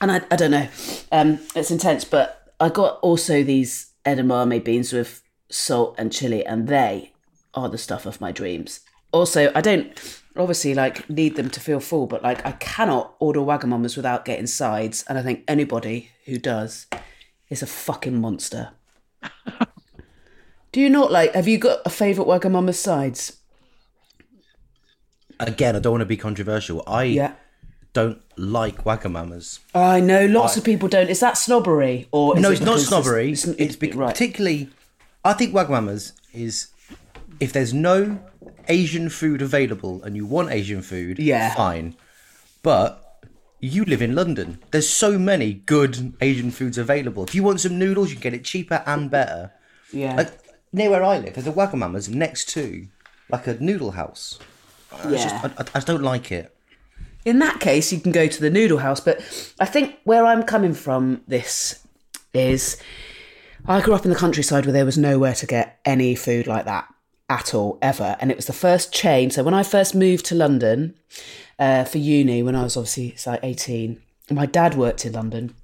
and I I don't know, um, it's intense. But I got also these edamame beans with salt and chili, and they are the stuff of my dreams. Also, I don't obviously like need them to feel full, but like I cannot order Wagamamas without getting sides, and I think anybody who does is a fucking monster. Do you not like? Have you got a favourite Wagamama sides? Again, I don't want to be controversial. I Yeah. don't like Wagamamas. I know lots of people don't. Is that snobbery or is no, it it's not snobbery. It's, It's, it's, bec- right. particularly. I think Wagamamas is if there's no Asian food available and you want Asian food, Yeah. fine. But you live in London. There's so many good Asian foods available. If you want some noodles, you can get it cheaper and better. Yeah. Like near where I live, there's a Wagamama's next to like a noodle house. I Yeah. just, I, I- I don't like it. in that case, you can go to the noodle house. But I think where I'm coming from, this is I grew up in the countryside where there was nowhere to get any food like that at all, ever. And it was the first chain. So when I first moved to London uh, for uni, when I was obviously it's like 18, my dad worked in London,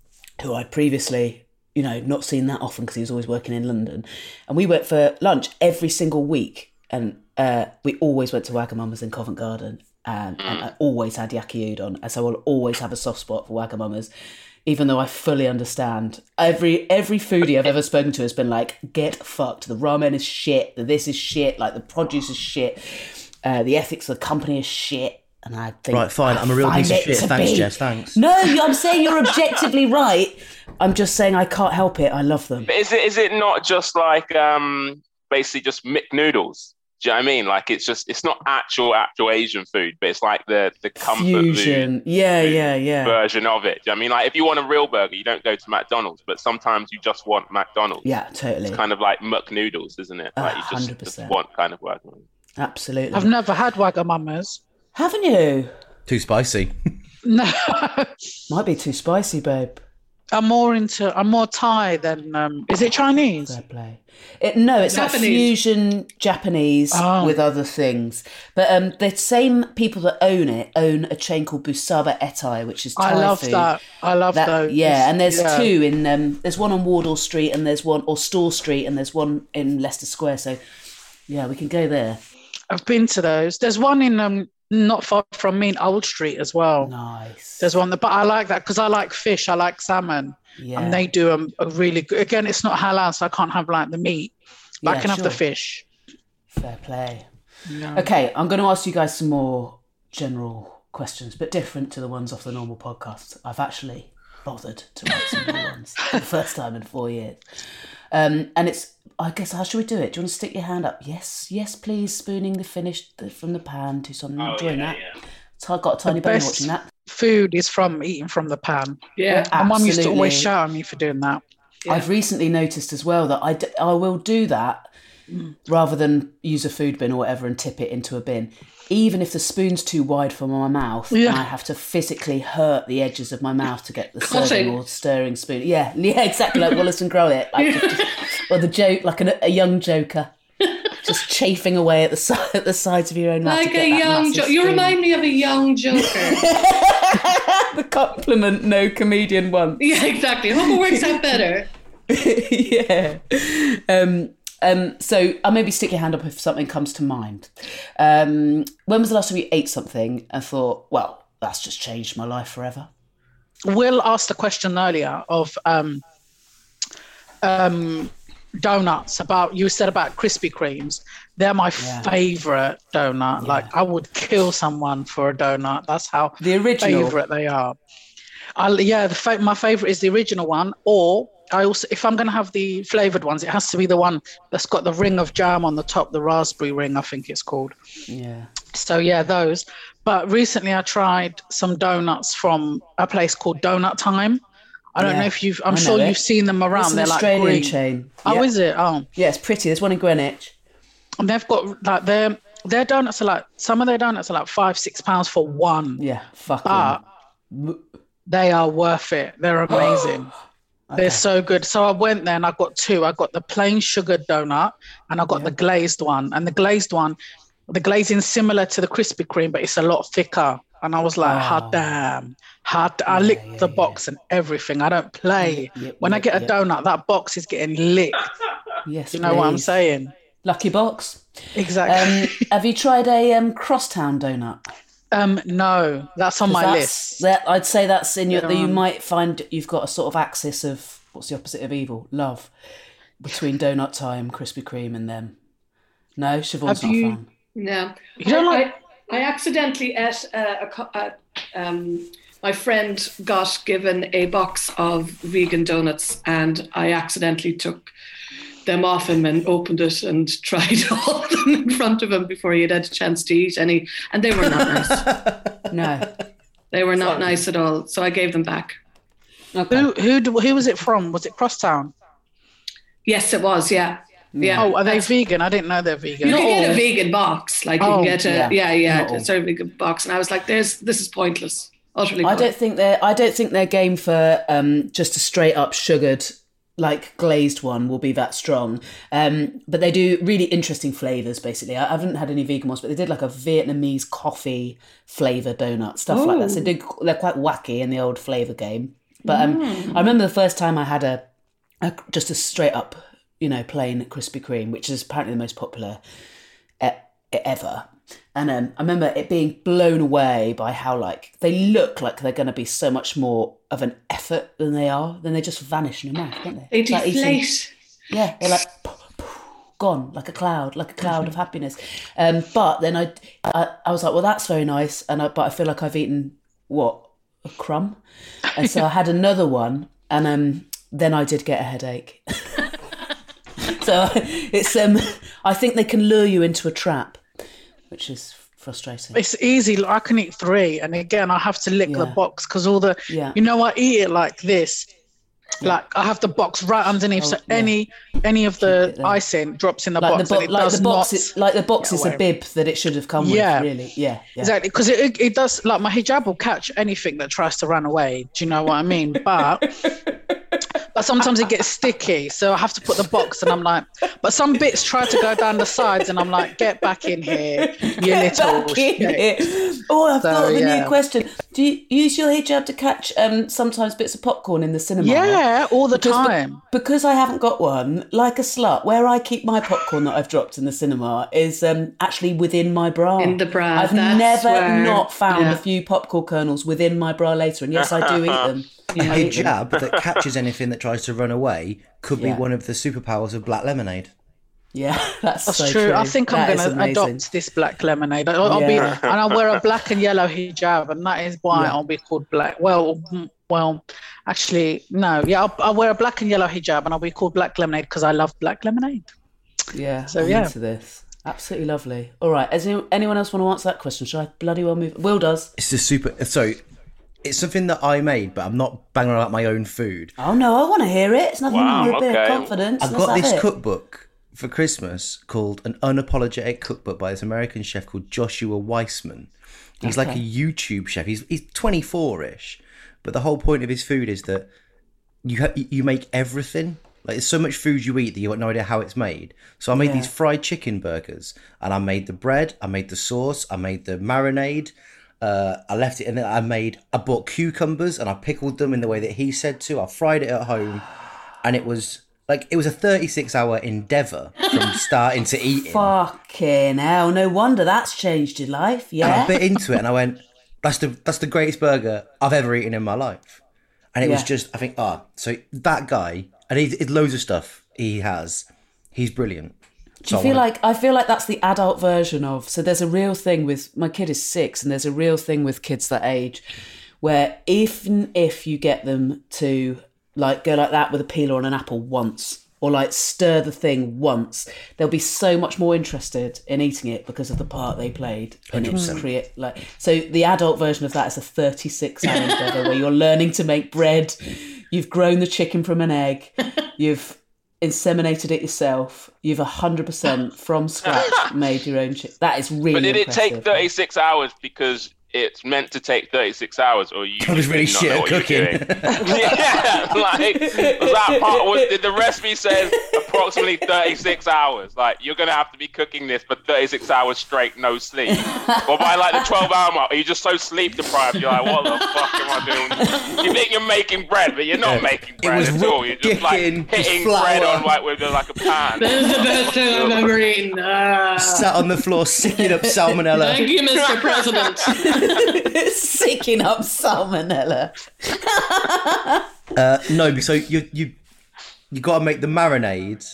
who I'd previously, you know, not seen that often because he was always working in London. And we went for lunch every single week. And uh, we always went to Wagamama's in Covent Garden. and, and I always had yaki udon, and so I'll always have a soft spot for Wagamamas. Even though I fully understand every every foodie I've ever spoken to has been like, "Get fucked! The ramen is shit. The this is shit. Like the produce is shit. Uh, the ethics of the company is shit." And I think, Right, fine. I I'm a real piece of shit. Thanks, be. Jess. Thanks. No, I'm saying you're objectively right. I'm just saying I can't help it. I love them. But is it is it not just like um basically just McNoodles? Do you know what I mean? Like it's just it's not actual actual Asian food, but it's like the the comfort Fusion. food Yeah, yeah, yeah. version of it. Do you know what I mean? Like if you want a real burger, you don't go to McDonald's, but sometimes you just want McDonald's. Yeah, totally. It's kind of like McNoodles, isn't it? Like you just, just 100%. want kind of work. Absolutely. I've never had Wagamamas. Haven't you? Too spicy. No, Might be too spicy, babe. I'm more into. I'm more Thai than. Um, is it Chinese? Fair play. It, no, it's like fusion Japanese Oh. with other things. But um, the same people that own it own a chain called Busaba Eathai, which is Thai I love food. that. I love That- those. Yeah, and there's Yeah. two in um, there's one on Wardour Street and there's one or Store Street and there's one in Leicester Square. So yeah, we can go there. I've been to those. There's one in um not far from me in Old Street as well. Nice. There's one that, but I like that because I like fish. I like salmon, Yeah. and they do um, a really good. Again, it's not halal, so I can't have like the meat, but Yeah, I can have the fish. Fair play. Okay, I'm going to ask you guys some more general questions, but different to the ones off the normal podcast. I've actually bothered to write some new ones for the first time in four years. Um, and it's, I guess, how should we do it? Do you want to stick your hand up? Yes, yes, please. Spooning the finished the, from the pan to something. I'm enjoying that. So I got a tiny The bone watching that. Food is from eating from the pan. Yeah. My mum used to always shout at me for doing that. I've recently noticed as well that I, d- I will do that rather than use a food bin or whatever and tip it into a bin. Even if the spoon's too wide for my mouth, Yeah. and I have to physically hurt the edges of my mouth to get the Cutting. serving or stirring spoon. Yeah, yeah, exactly like Wallace and Gromit, like or the joke, like an, a young Joker, just chafing away at the side at the sides of your own mouth. to Like get a that young Joker. You remind me of a young Joker. the compliment no comedian wants. yeah, exactly. Hope it works out better. yeah. Um, um, so I'll maybe stick your hand up if something comes to mind. Um, when was the last time you ate something and thought, well, that's just changed my life forever? Will asked a question earlier of um, um, donuts about you said about Krispy Kremes. They're my Yeah. favorite donut. Like I would kill someone for a donut. That's how The original. favorite they are. I, yeah, the my favorite is the original one. Or I also, if I'm going to have the flavored ones, it has to be the one that's got the ring of jam on the top, the raspberry ring, I think it's called. Yeah. So yeah, those. But recently I tried some donuts from a place called Doughnut Time. I don't Yeah, know if you've. I'm sure it. you've seen them around. It's They're like Australian green. chain. Oh, is it? Oh, Yeah, it's pretty. There's one in Greenwich. and they've got like their their donuts are like some of their donuts are like five six pounds for one. Yeah, fucking. But they are worth it. They're amazing. They're so good. So I went there and I got two. I got the plain sugared donut and I got the glazed one. And the glazed one, the glazing similar to the Krispy Kreme, but it's a lot thicker. And I was like, hot damn, hot. I licked the box and everything. I don't play. Yep, when I get a yep. donut, that box is getting licked. yes, You know what I'm saying? Lucky box. Exactly. Um, have you tried a um, crosstown donut? Um, no, that's on my that's- list. That, I'd say that's in your. That you Um, might find you've got a sort of axis of what's the opposite of evil? Love between Doughnut Time, Krispy Kreme, and them. No, Siobhan's Have not you- a fan. No. You don't I, like- I, I accidentally ate uh, a, co- uh, um, my friend got given a box of vegan donuts and I accidentally took them off him and opened it and tried all of them in front of him before he had had a chance to eat any and they were not nice. No. They were not nice at all. So I gave them back. Okay. Who who who was it from? Was it Crosstown? Yes, it was, yeah. Yeah. Oh, are they That's- vegan? I didn't know they're vegan. You Not can get a all. vegan box, like you Oh, can get a yeah. yeah, yeah, Not all. it's a vegan box, and I was like, "There's this is pointless, utterly." I don't think they're. I don't think they're game for um, just a straight up sugared, like glazed one will be that strong. Um, but they do really interesting flavors. Basically, I haven't had any vegan ones, but they did like a Vietnamese coffee flavor donut, stuff like that. So they, they're quite wacky in the old flavor game. But um, I remember the first time I had a, a just a straight up, you know, plain Krispy Kreme, which is apparently the most popular e- ever. And um, I remember it being blown away by how like they look like they're going to be so much more of an effort than they are. Then they just vanish in your mouth, don't they? They It's like eating- yeah, they're like gone, like a cloud, like a cloud of happiness. Um, but then I, I, I was like, well, that's very nice, and I, but I feel like I've eaten what a crumb, and so I had another one, and um, then I did get a headache. so it's um, I think they can lure you into a trap, which is frustrating. It's easy. I can eat three, and again, I have to lick the box because all the, Yeah. you know, I eat it like this. Like I have the box right underneath, so Oh, yeah. any any of the icing drops in the Like box, the, bo- and it like does the box, is, like the box is a bib that it should have come Yeah. with. Really, yeah, yeah. Exactly, because it, it does like my hijab will catch anything that tries to run away. Do you know what I mean? But but sometimes it gets sticky, so I have to put the box, and I'm like, but some bits try to go down the sides, and I'm like, get back in here, you Get little. back in here. Oh, I've So, thought of a yeah. new question. Do you use your hijab to catch um, sometimes bits of popcorn in the cinema? Yeah, all the Because be- time. because I haven't got one, like a slut, where I keep my popcorn that I've dropped in the cinema is um, actually within my bra. In the bra, I've that's never where- not found yeah. a few popcorn kernels within my bra later, and yes, I do eat them. A I eat them. hijab that catches anything that tries to run away could Yeah. be one of the superpowers of black lemonade. Yeah, that's, That's so true. I think I'm going to adopt this black lemonade. I'll, I'll be Yeah. and I'll wear a black and yellow hijab, and that is why Yeah. I'll be called black. Well, mm, well, actually, no. Yeah, I'll, I'll wear a black and yellow hijab, and I'll be called black lemonade because I love black lemonade. Yeah, So, I'm yeah. into this. Absolutely lovely. All right, has any- anyone else want to answer that question? Should I bloody well move? Will does. It's a super. So it's something that I made, but I'm not banging on about my own food. Oh no, I want to hear it. It's nothing Wow, with a bit of confidence. I've got this it. cookbook for Christmas called an unapologetic cookbook by this American chef called Joshua Weissman. He's like a YouTube chef. He's he's 24ish, but the whole point of his food is that you ha- you make everything. Like there's so much food you eat that you have no idea how it's made. So I made these fried chicken burgers, and I made the bread, I made the sauce, I made the marinade. Uh, I left it and then I made. I bought cucumbers and I pickled them in the way that he said to. I fried it at home, and it was like it was a 36 hour endeavor from starting to eating. Fucking hell! No wonder that's changed your life. And I bit into it and I went, "That's the that's the greatest burger I've ever eaten in my life." And it was just, I think, ah, so that guy, and he's it's loads of stuff he has. He's brilliant. Do you feel like I feel like that's the adult version of? So there's a real thing with my kid is six, and there's a real thing with kids that age, where even if you get them to like go like that with a peeler on an apple once, or like stir the thing once, they'll be so much more interested in eating it because of the part they played in its create. Like so, the adult version of that is a 36 hour endeavor where you're learning to make bread. You've grown the chicken from an egg. You've inseminated it yourself. You've 100% from scratch made your own. That is really But did it take 36 hours because it's meant to take 36 hours, or you I was really did not shit know at what cooking. doing? yeah, like was that part? Was, did the recipe says approximately 36 hours? Like you're gonna have to be cooking this for 36 hours straight, no sleep. or by like the 12 hour mark, are you just so sleep deprived? You're like, what the fuck am I doing? You think you're making bread, but you're not making bread was at all. You're just like chicken, just hitting bread on like with like a pan. This is the best thing I've ever eaten. Ah. Sat on the floor, sicking up salmonella. Thank you, Mr. President. Sicking up salmonella. Uh, no, so you you you got to make the marinade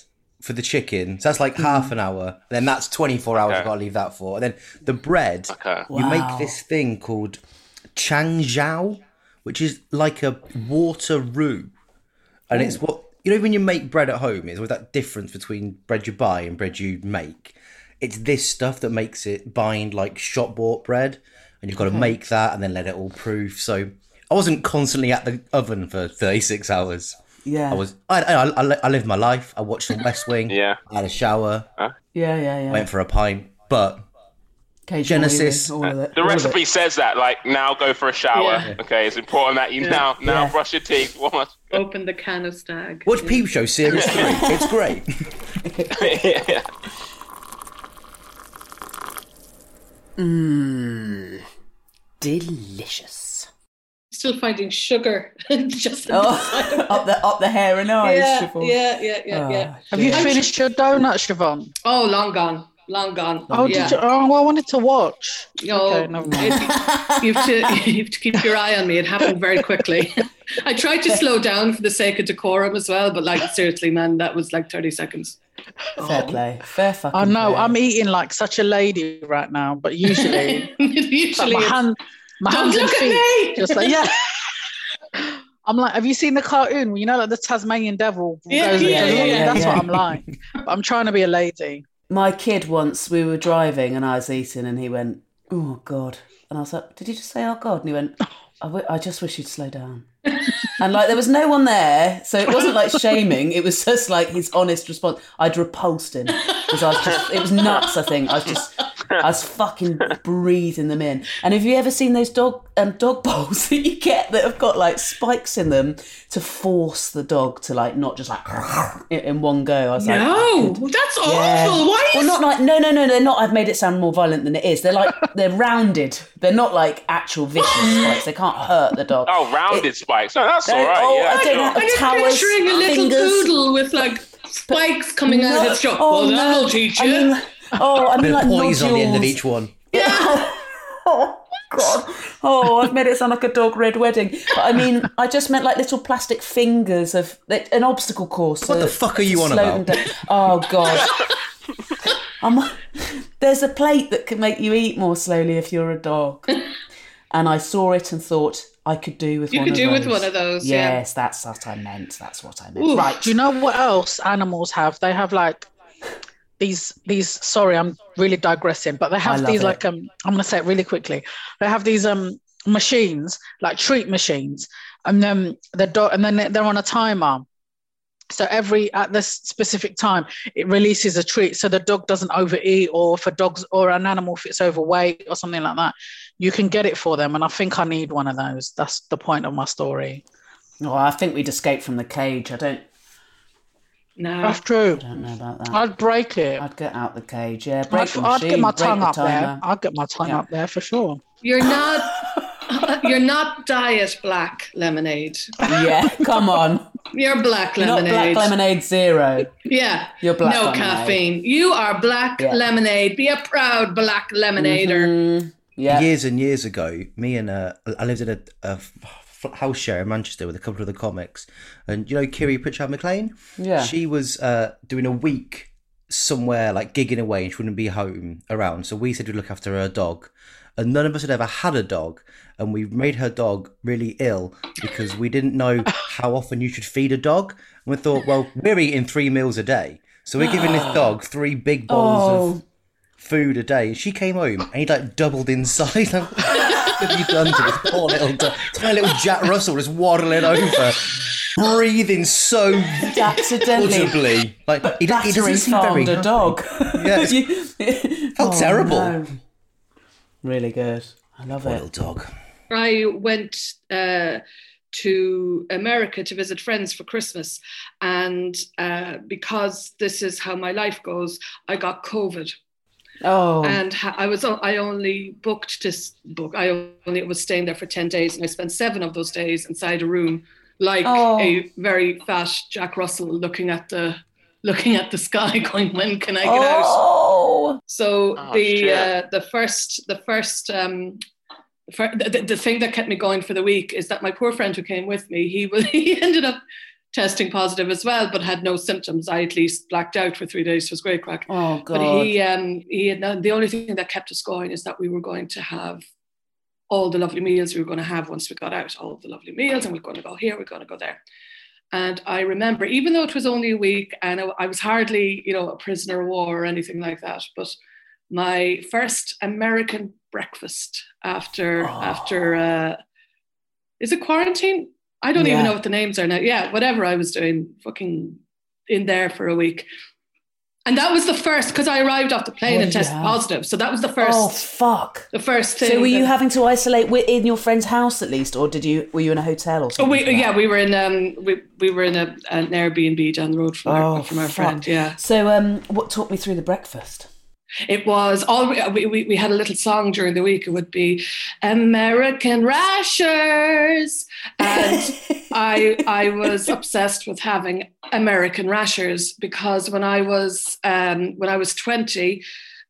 for the chicken. So that's like half an hour. Then that's 24 hours. Okay. I've got to leave that for. And then the bread. Okay. You Wow. make this thing called tangzhong, which is like a water roux, and it's what you know when you make bread at home. Is with that difference between bread you buy and bread you make. It's this stuff that makes it bind like shop bought bread, and you've got to make that and then let it all proof. So I wasn't constantly at the oven for 36 hours. Yeah. I was. I I, I, I lived my life. I watched the West Wing. Yeah. I had a shower. Yeah, yeah, yeah. Went for a pint. But Occasional Genesis. all of it, The all of it. recipe says that, like, now go for a shower. Yeah. Okay, it's important that you now now Yeah. brush your teeth. What? Open the can of stag. watch Peep Show series three. It's great. yeah. Hmm. Delicious. Still finding sugar just Oh, up the up the hair and eyes. yeah, Siobhan. yeah, yeah, yeah, ah, yeah. Have you finished your donut, Siobhan? Oh, long gone. long gone. Oh, yeah. did you? Oh, well, I wanted to watch. No, Okay, never it- you, have to, you have to keep your eye on me. It happened very quickly. I tried to slow down for the sake of decorum as well, but like seriously, man, that was like 30 seconds. Fair oh. play. Fair fucking I know. play. I'm eating like such a lady right now, but usually, Usually like my hand, my hands and feet, me! just like yeah. I'm like, have you seen the cartoon? You know, like the Tasmanian devil. Yeah, goes- yeah, yeah, yeah, That's yeah. what I'm like. But I'm trying to be a lady. My kid once, we were driving and I was eating, and he went, "Oh God," and I was like, "Did you just say oh God?" And he went, "I, w- I just wish you'd slow down." And like there was no one there, so it wasn't like shaming. It was just like his honest response. I'd repulsed him because I was just. It was nuts. I think I was just. I was fucking breathing them in. And have you ever seen those dog um, dog bowls that you get that have got like spikes in them to force the dog to like not just like in, in one go? I was like, No, that's awful. yeah. Why Well, not like no, no, no. They're not. I've made it sound more violent than it is. They're like they're rounded. They're not like actual vicious spikes. They can't hurt the dog. Oh, rounded spikes. No, that's all right. oh, yeah, I don't sure. know. I'm just towers, picturing a little fingers. poodle with like spikes coming out of its jaw. Oh, well, no. that'll teach I you. mean, oh, I mean Bit like of poise on the end of each one. oh God! Oh, I've made it sound like a dog red wedding. But I mean, I just meant like little plastic fingers of like, an obstacle course. What to- the fuck are you on about? down. Oh God! I'm, there's a plate that can make you eat more slowly if you're a dog. And I saw it and thought I could do with You one could of do those. with one of those, yeah. Yes, that's what I meant. That's what I meant. Ooh, Right. Do you know what else animals have? They have like these these. Sorry, I'm really digressing, but they have these it. like um. I'm gonna say it really quickly. They have these um machines like treat machines, and then the dog, and then they- they're on a timer. So every at this specific time, it releases a treat, so the dog doesn't overeat, or if a dog's or an animal if it's overweight or something like that, you can get it for them. And I think I need one of those. That's the point of my story. Oh, I think we'd escape from the cage. I don't. No. That's true. I don't know about that. I'd break it. I'd get out the cage. Yeah, break I'd, the I'd machine. get my tongue the up there. I'd get my tongue Yeah. up there for sure. You're not. You're not diet black lemonade. Yeah, come on. You're black You're not black lemonade zero. Yeah. You're black No lemonade. caffeine. You are black Yeah. lemonade. Be a proud black lemonader. Mm, yeah. Years and years ago, me and uh, I lived in a, a f- f- house share in Manchester with a couple of the comics, and you know Kiri Pritchard McLean. Yeah. she was uh, doing a week somewhere like gigging away, and she wouldn't be home around. So we said we'd look after her dog, and none of us had ever had a dog, and we made her dog really ill because we didn't know how often you should feed a dog. And we thought, well, we're eating three meals a day, so we're giving this dog three big bowls Oh. of food a day. She came home and he like doubled in size. I'm, what have you done to this poor little dog? Tiny little Jack Russell just waddling over, breathing so Accidentally. audibly. Like he, do- he Battery doesn't seem very a dog. Yeah, it's- You- felt Oh, terrible. no. Really good. I love Poor it. little dog. I went uh, to America to visit friends for Christmas, and uh, because this is how my life goes, I got COVID. Oh, and I was I only booked this book. I only was staying there for ten days, and I spent seven of those days inside a room, like Oh. a very fat Jack Russell, looking at the looking at the sky, going, "When can I get out?" oh. So Oh, the uh, the first the first um, fir- the, the- the thing that kept me going for the week is that my poor friend who came with me, he was he ended up testing positive as well, but had no symptoms. I at least blacked out for three days. It was great crack. Oh god. But he, um, he had no, the only thing that kept us going is that we were going to have all the lovely meals we were going to have once we got out, all the lovely meals, and we're going to go here, we're going to go there. And I remember, even though it was only a week, and I, I was hardly, you know, a prisoner of war or anything like that, but my first American breakfast after after uh, is it quarantine? I don't Yeah. even know what the names are now. Yeah, whatever I was doing, fucking in there for a week. And that was the first because I arrived off the plane and tested positive. So that was the first, Oh fuck. the first thing. So were you that- having to isolate in your friend's house at least, or did you were you in a hotel or Oh, something? we, yeah, we were in um, we, we were in a, an Airbnb down the road from our, Oh, from our fuck. friend. Yeah, So um, what talked me through the breakfast? It was all we, we, we had a little song during the week. It would be American Rashers, and I I was obsessed with having American Rashers because when I was um, when I was twenty.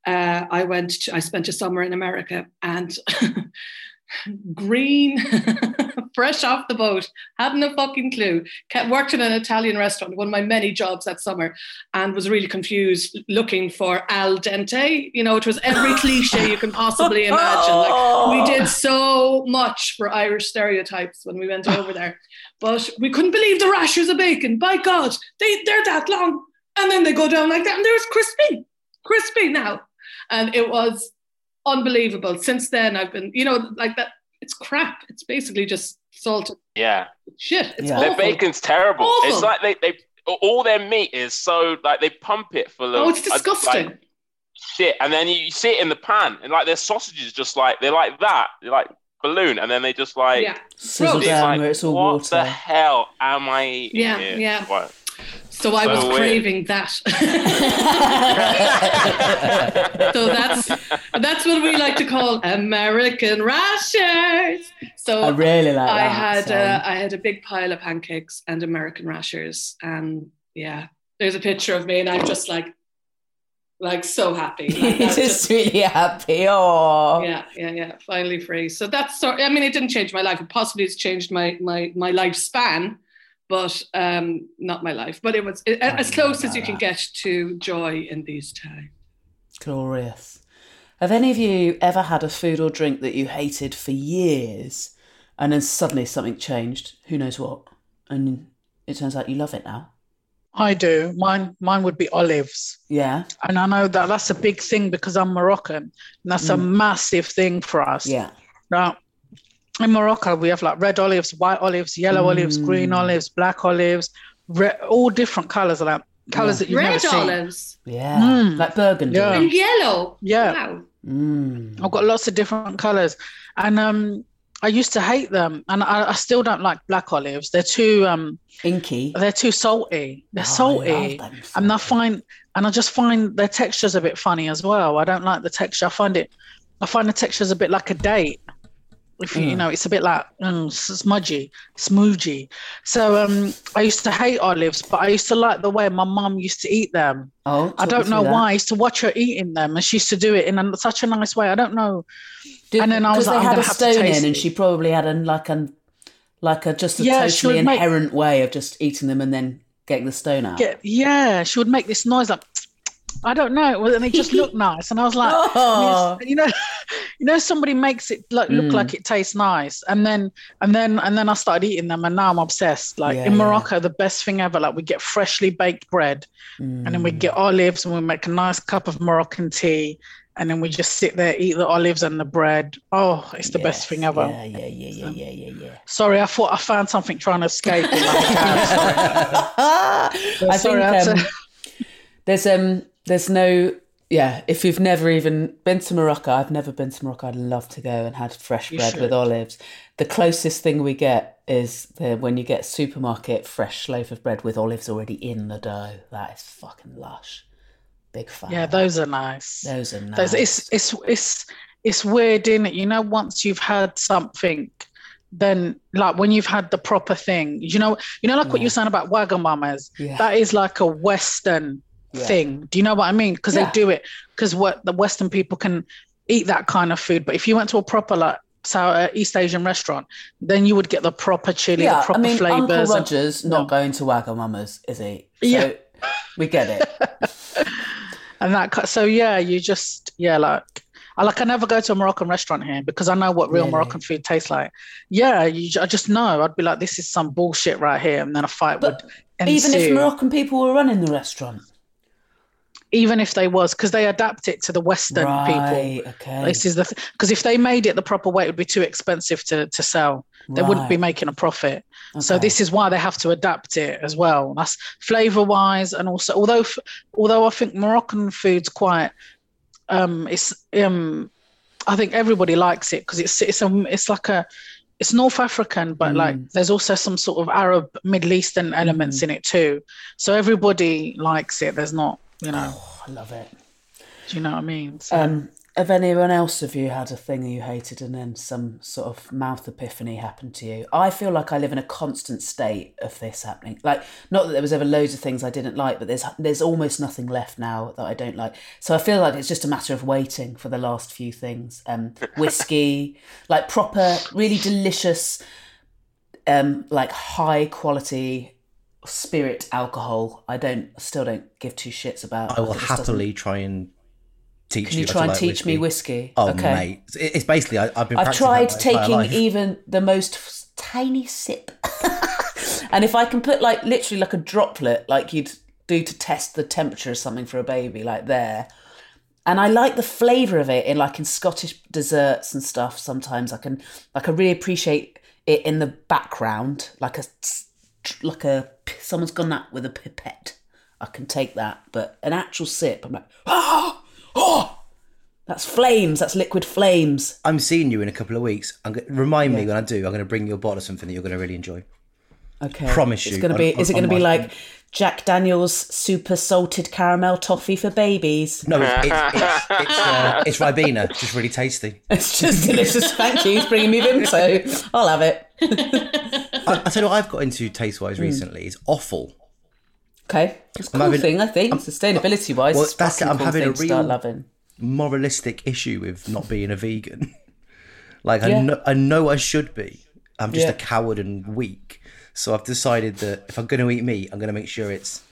uh, I went. To, I spent a summer in America, and green, fresh off the boat, hadn't a fucking clue. Kept worked in an Italian restaurant, one of my many jobs that summer, and was really confused, looking for al dente. You know, it was every cliche you can possibly imagine. Like we oh. did so much for Irish stereotypes when we went over there, but we couldn't believe the rashers of bacon. By God, they they're that long, and then they go down like that, and there's crispy, crispy now, and it was unbelievable. Since then, I've been, you know, like that. It's crap. It's basically just salted Yeah. shit. It's Yeah. awful. Their bacon's terrible. Awful. It's like they, they all their meat is so like they pump it full of Oh, it's disgusting. like, shit, and then you, you see it in the pan, and like their sausages just like they're like that, they're like balloon, and then they just like yeah. Sizzle down like, where it's all what water. the hell am I eating? Yeah, here? yeah. What? So I was weird. craving that. so that's that's what we like to call American rashers. So I really like I that. had so- uh, I had a big pile of pancakes and American rashers, and yeah, there's a picture of me, and I'm just like, like so happy. Like, You're just really happy. Oh, yeah, yeah, yeah. Finally free. So that's sort. I mean, it didn't change my life. It possibly has changed my my my lifespan, but um, not my life. But it was it, as close as you can get to joy in these times. glorious. Have any of you ever had a food or drink that you hated for years, and then suddenly something changed? Who knows what? And it turns out you love it now. I do. Mine, mine would be olives. Yeah, And I know that that's a big thing because I'm Moroccan. And that's a massive thing for us. yeah. Now, in Morocco, we have like red olives, white olives, yellow olives, green olives, black olives, re- all different colors, like colors that you've never Red seen. olives Yeah, Mm. like burgundy. Yeah. and yellow. Yeah. Wow. Mm. I've got lots of different colors, and um, I used to hate them, and I, I still don't like black olives. They're too um, Inky. they're too salty. They're Oh, I salty, love them and I find and I just find their texture's a bit funny as well. I don't like the texture. I find it. I find the texture's a bit like a date. If you, you Mm. know, it's a bit like mm, smudgy, smoogey. So um, I used to hate olives, but I used to like the way my mum used to eat them. Oh, I don't know why. I used to watch her eating them, and she used to do it in a, such a nice way. I don't know. Did- And then I was like, they had a have to stone taste in, and she probably had a like a like a just a Yeah, totally would make- inherent way of just eating them and then getting the stone out. Get, yeah, she would make this noise like I don't know, Well, and it just looked nice, and I was like, Oh. you know, you know, somebody makes it look, look Mm. like it tastes nice, and then and then and then I started eating them, and now I'm obsessed. Like Yeah, in yeah. Morocco, the best thing ever. Like we get freshly baked bread, and then we Mm. get olives, and we make a nice cup of Moroccan tea, and then we just sit there, eat the olives and the bread. Oh, it's the best thing ever. Yeah, yeah, yeah, yeah, yeah, yeah, yeah. Sorry, I thought I found something trying to escape. like. I sorry, think um, there's um there's no yeah if you've never even been to Morocco I've never been to Morocco I'd love to go and had fresh You bread with olives the closest thing we get is the when you get supermarket fresh loaf of bread with olives already in the dough that is fucking lush big fan yeah, those are nice. those are nice Those, it's it's it's it's weird, isn't it? You know, once you've had something, then like when you've had the proper thing, you know, you know, like what you're saying about Wagamamas. Yeah. That is like a Western Yeah. thing. Do you know what I mean? Because Yeah. they do it because what the Western people can eat that kind of food, but if you went to a proper like so uh, East Asian restaurant, then you would get the proper chili, yeah the proper I mean Uncle flavors. and- Roger's not No. going to Wagamama's is he so Yeah. we get it and that so yeah you just yeah like I like I never go to a Moroccan restaurant here because I know what real Really? Moroccan food tastes like. Yeah, you, I just know. I'd be like, this is some bullshit right here, and then a fight But would ensue. even if Moroccan people were running the restaurant even if they was, because they adapt it to the Western people. right okay This is the because if they made it the proper way, it would be too expensive to to sell. They wouldn't be making a profit. Okay. So this is why they have to adapt it as well. That's flavor wise, and also although f- although I think Moroccan food's quite, um, it's um, I think everybody likes it because it's it's a it's like a it's North African, but like Mm. there's also some sort of Arab Middle Eastern elements in it too. So everybody likes it. There's not, you know, Oh, I love it. do you know what I mean? So, Um, have anyone else of you had a thing that you hated and then some sort of mouth epiphany happened to you? I feel like I live in a constant state of this happening. Like, not that there was ever loads of things I didn't like, but there's there's almost nothing left now that I don't like. So I feel like it's just a matter of waiting for the last few things. Um, whiskey, like proper, really delicious, um, like high quality spirit alcohol. I don't, still don't give two shits about. I will It just doesn't- happily try and teach Can you to try and like teach me whiskey? Oh, Okay. mate. It's basically, I, I've been I've tried that my entire taking even the most f- tiny sip. and if I can put like literally like a droplet, like you'd do to test the temperature of something for a baby, like there. And I like the flavour of it in like in Scottish desserts and stuff. Sometimes I can like I really appreciate it in the background, like a like a someone's gone that with a pipette. I can take that, but an actual sip, I'm like, oh, oh, that's flames. That's liquid flames. I'm seeing you in a couple of weeks. I'm go- remind me when I do. I'm going to bring you a bottle of something that you're going to really enjoy. Okay. Promise you. It's gonna on- be. Is it going to be like Jack Daniel's super salted caramel toffee for babies? No, it's it's it's, it's, uh, it's Ribena. Just really tasty. It's just delicious. Thank you for bringing me Vimto. I'll have it. I, I tell you what I've got into taste wise Hmm. recently is offal. Okay, it's a cool having- thing. I think sustainability wise, Well, that's it. I'm cool having a thing to start real loving. moralistic issue with not being a vegan. like I Yeah. know, I know I should be. I'm just Yeah. a coward and weak. So I've decided that if I'm going to eat meat, I'm going to make sure it's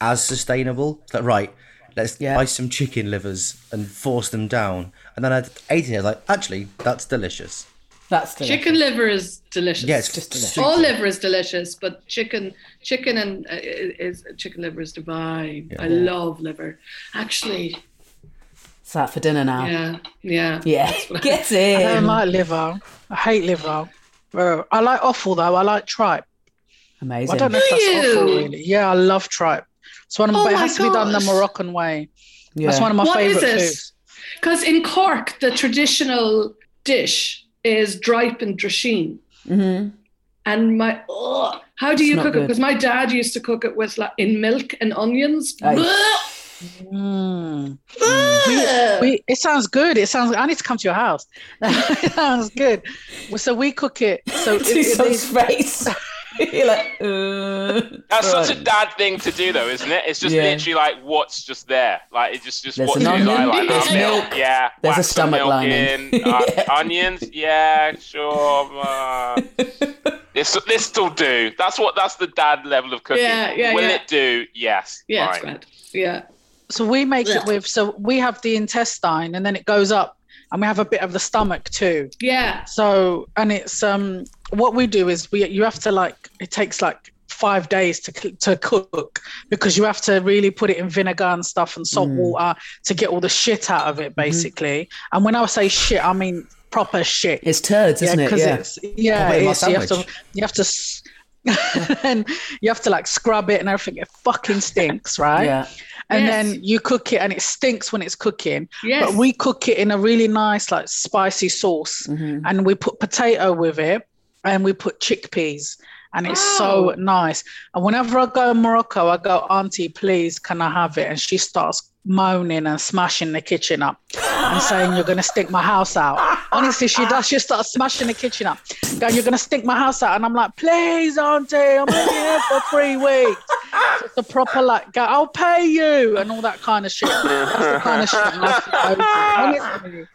as sustainable. It's like right, let's buy some chicken livers and force them down. And then I ate it. I was like, actually, that's delicious. That's the Chicken liver is delicious. Yeah, it's just delicious. All liver is delicious, but chicken, chicken and uh, is chicken liver is divine. I love liver. Actually, It's that for dinner now. yeah, yeah, Yeah, That's what I- get I in. don't like liver. I hate liver. I like offal though. I like tripe. Amazing. I don't know if that's Do offal really. Yeah, I love tripe. It's one of Oh but it my has to be done the. Moroccan way. Yeah. That's one of my What is favorite it? foods. Because in Cork, the traditional dish is tripe and drisheen. hmm And my, oh, how do It's you cook it? Because my dad used to cook it with like in milk and onions. Aye. Mm. Ugh. We, it sounds good. It sounds. I need to come to your house. it sounds good. So we cook it. So it, it. You're like, uh, That's such a dad thing to do, though, isn't it? It's just Yeah. literally like what's just there. Like it's just just There's what's an onion, like, there's ah, milk. milk, Yeah. there's a stomach milk lining. in, uh, Yeah. Onions. Yeah, sure. Uh, this this will do. That's what. That's the dad level of cooking. Yeah, yeah, Will yeah. it do? Yes. Yeah, Fine. great. Yeah. so we make Yeah. it with. So we have the intestine, and then it goes up, and we have a bit of the stomach too. Yeah. So and it's um what we do is we you have to like it takes like five days to to cook because you have to really put it in vinegar and stuff and salt Mm. water to get all the shit out of it basically. And when I say shit, I mean proper shit. It's turds, isn't it? 'cause Yeah. it's yeah, I'll put it in my it is. You have to you have to and you have to like scrub it and everything. It fucking stinks, right? Yeah. And Yes. then you cook it and it stinks when it's cooking. Yes. But we cook it in a really nice, like spicy sauce. Mhm. And we put potato with it and we put chickpeas. And it's so nice. And whenever I go in Morocco, I go, Auntie, please, can I have it? And she starts moaning and smashing the kitchen up and saying, You're going to stink my house out. Honestly, she does. She starts smashing the kitchen up, going, You're going to stink my house out. And I'm like, Please, Auntie, I'm only here for three weeks. So it's a proper, like, go, I'll pay you and all that kind of shit. That's the kind of shit I have to go.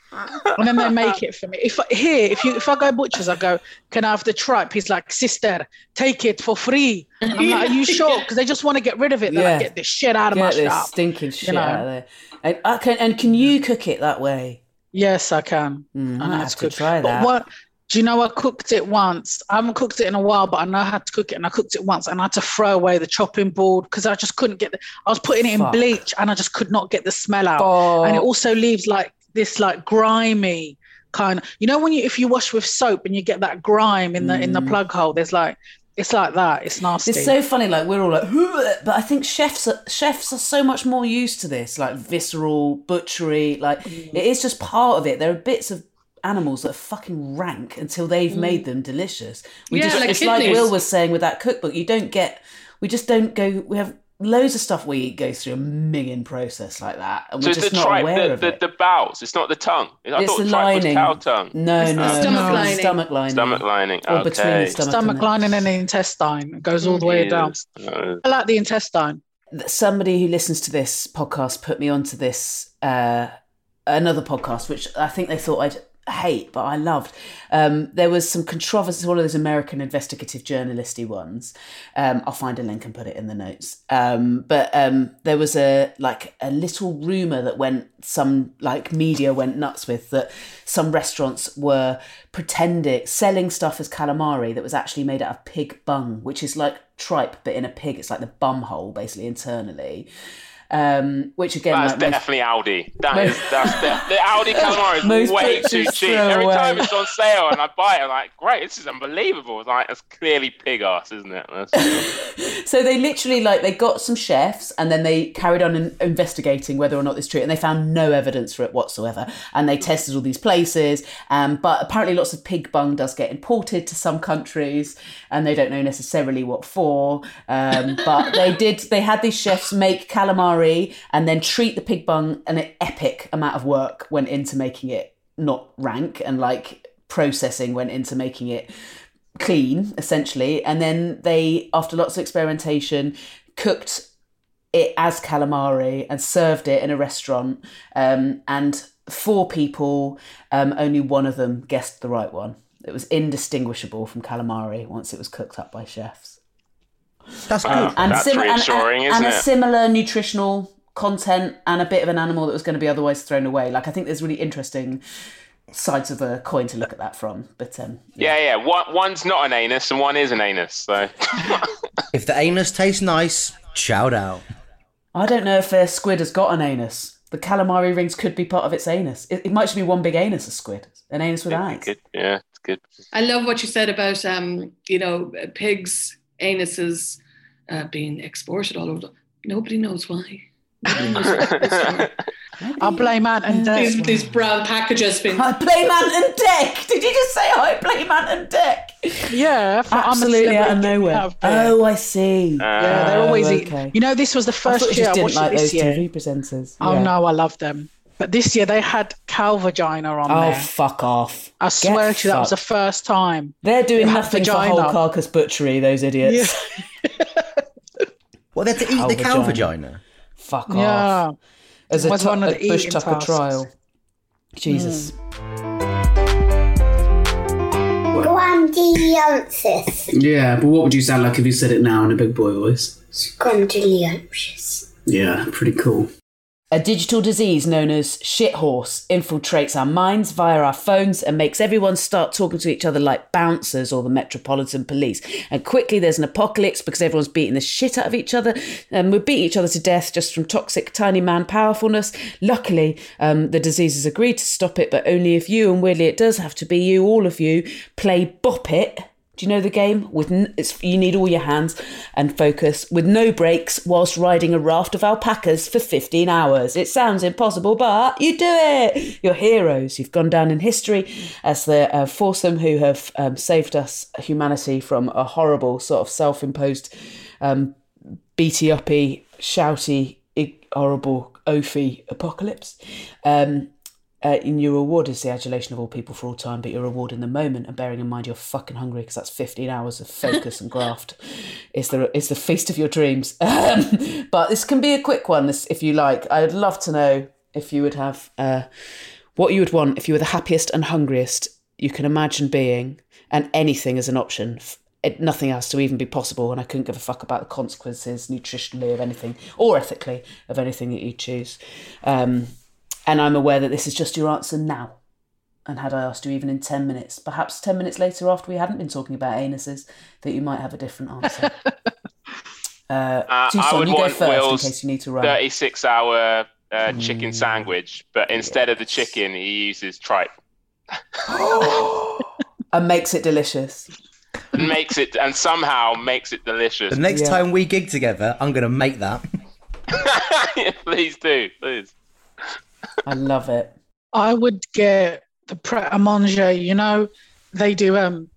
And then they make it for me. If here, if you if I go butchers, I go, can I have the tripe? He's like, sister, take it for free. And I'm like, are you sure? Because they just want to get rid of it. They're Yeah. like, get this shit out of my Get this shop. stinking shit know. out of there. And, I can, and can you cook it that way? Yes, I can. Mm, I that's have to good. try But that. what? Do you know I cooked it once? I haven't cooked it in a while, but I know how to cook it, and I cooked it once, and I had to throw away the chopping board because I just couldn't get. The, I was putting it in Fuck. bleach, and I just could not get the smell out. Oh, and it also leaves like this like grimy kind of you know when you if you wash with soap and you get that grime in the in the Mm. plug hole there's like it's like that it's nasty It's so funny, like we're all like, but I think chefs are, chefs are so much more used to this, like visceral butchery. Like Mm. it is just part of it. There are bits of animals that are fucking rank until they've Mm. made them delicious. We Yeah, just, like it's like. Will was saying with that cookbook. You don't get, we just don't go. We have loads of stuff we eat goes through a million process like that, and So we're it's just the not tripe, aware the, of the, it. the bowels. It's not the tongue. I it's thought the tripe was lining. cow tongue. No, it's no, stomach no, lining. Stomach lining. Stomach lining. Or okay. between the stomach, Stomach and lining and the intestine. It goes all the way down. Jesus. Uh, I like the intestine. somebody who listens to this podcast put me onto this uh, another podcast, which I think they thought I'd hate, but I loved. Um, there was some controversy. One of those American investigative journalisty ones. Um, I'll find a link and put it in the notes. Um, but um, there was a like a little rumor that went some like media went nuts with that some restaurants were pretending selling stuff as calamari that was actually made out of pig bung, which is like tripe but in a pig. It's like the bum hole basically internally. Um, which again, That's like most- definitely Aldi. That is that's the, the Aldi calamari is Most way too cheap. Every away. time it's on sale and I buy it, I'm like, great, this is unbelievable. It's like it's clearly pig ass, isn't it? So they literally like they got some chefs and then they carried on in- investigating whether or not this is true and they found no evidence for it whatsoever and they tested all these places um, but apparently lots of pig bung does get imported to some countries and they don't know necessarily what for um, but they did they had these chefs make calamari and then treat the pig bung an epic amount of work went into making it not rank and like processing went into making it clean essentially. And then they after lots of experimentation cooked it as calamari and served it in a restaurant um, and four people um, only one of them guessed the right one. It was indistinguishable from calamari once it was cooked up by chefs That's good. Wow, that's sim- reassuring, and, isn't and a it? similar nutritional content and a bit of an animal that was going to be otherwise thrown away like i think there's really interesting sides of the coin to look at that from but um yeah, yeah. One, one's not an anus and one is an anus. So If the anus tastes nice, shout out. I don't know if a squid has got an anus. The calamari rings could be part of its anus. It, it might just be one big anus, a squid. An anus with eyes. good. Yeah, it's good. I love what you said about um, you know, pigs' anuses uh, being exported all over. The, nobody knows why. Nobody knows why. I blame Ant and these, these brown packages being. I blame Ant and Dec. Did you just say I blame Ant and Dec? Yeah, for- I'm a Absolutely out of nowhere. out there. Oh, I see. Yeah, they're Oh, always okay. eating. You know, this was the first you year I didn't watched like it this those year. TV presenters. Oh no, I love them. But this year they had cow vagina on Oh, there. fuck off. I swear to you, that was the first time. They're doing They had nothing for whole carcass butchery, those idiots. Well, they have to eat Cow the cow vagina. vagina. Fuck Yeah. off. As a, Was tu- one of a the Bush eating Tucker tasks. trial. Jesus. Hmm. Grandioses. Yeah, but what would you sound like if you said it now in a big boy voice? Scondyliosis. Yeah, pretty cool. A digital disease known as shit horse infiltrates our minds via our phones and makes everyone start talking to each other like bouncers or the Metropolitan Police. And quickly there's an apocalypse because everyone's beating the shit out of each other and we're beating each other to death just from toxic tiny man powerfulness. Luckily, um, the disease has agreed to stop it, but only if you, and weirdly it does have to be you, all of you, play Bop It. Do you know the game? With n- it's, you need all your hands and focus with no breaks whilst riding a raft of alpacas for 15 hours. It sounds impossible, but you do it. You're heroes. You've gone down in history as the uh, foursome who have um, saved us, humanity, from a horrible sort of self-imposed, um, beaty uppy, shouty, horrible, oafy apocalypse. Um, uh, and your reward is the adulation of all people for all time, but your reward in the moment, and bearing in mind you're fucking hungry because that's 15 hours of focus and graft, is the is the feast of your dreams. Um, but this can be a quick one this, if you like. I'd love to know if you would have uh, what you would want if you were the happiest and hungriest you can imagine being, and anything as an option. It, nothing else to even be possible, and I couldn't give a fuck about the consequences nutritionally of anything or ethically of anything that you choose. Um, and I'm aware that this is just your answer now. And had I asked you even in 10 minutes, perhaps 10 minutes later after we hadn't been talking about anuses, that you might have a different answer. uh, Uh, I would you go want first Will's in case you need to run. 36 hour uh, Mm. chicken sandwich, but instead of the chicken, he uses tripe. and makes it delicious. and makes it and somehow makes it delicious. The next time we gig together, I'm going to make that. please do, please. I love it. I would get the Pret a Manger. You know, they do um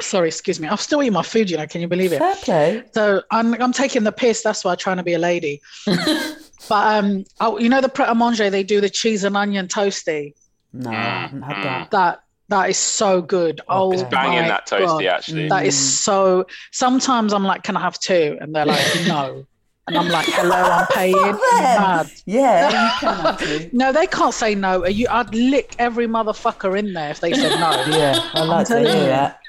sorry, excuse me. I'm still eating my food. You know, can you believe it? Fair play. So I'm I'm taking the piss. That's why I'm trying to be a lady. but um, oh, you know the Pret a Manger, they do the cheese and onion toasty. No, I haven't had that. That that is so good. Oh, It's banging my that toasty, God. actually. That is Mm. so. Sometimes I'm like, can I have two? And they're like, no. And I'm like, hello, I'm paying. Are you mad? Yeah, you. No, they can't say no. Are you? I'd lick every motherfucker in there if they said no. Yeah, I like to telling hear you. that.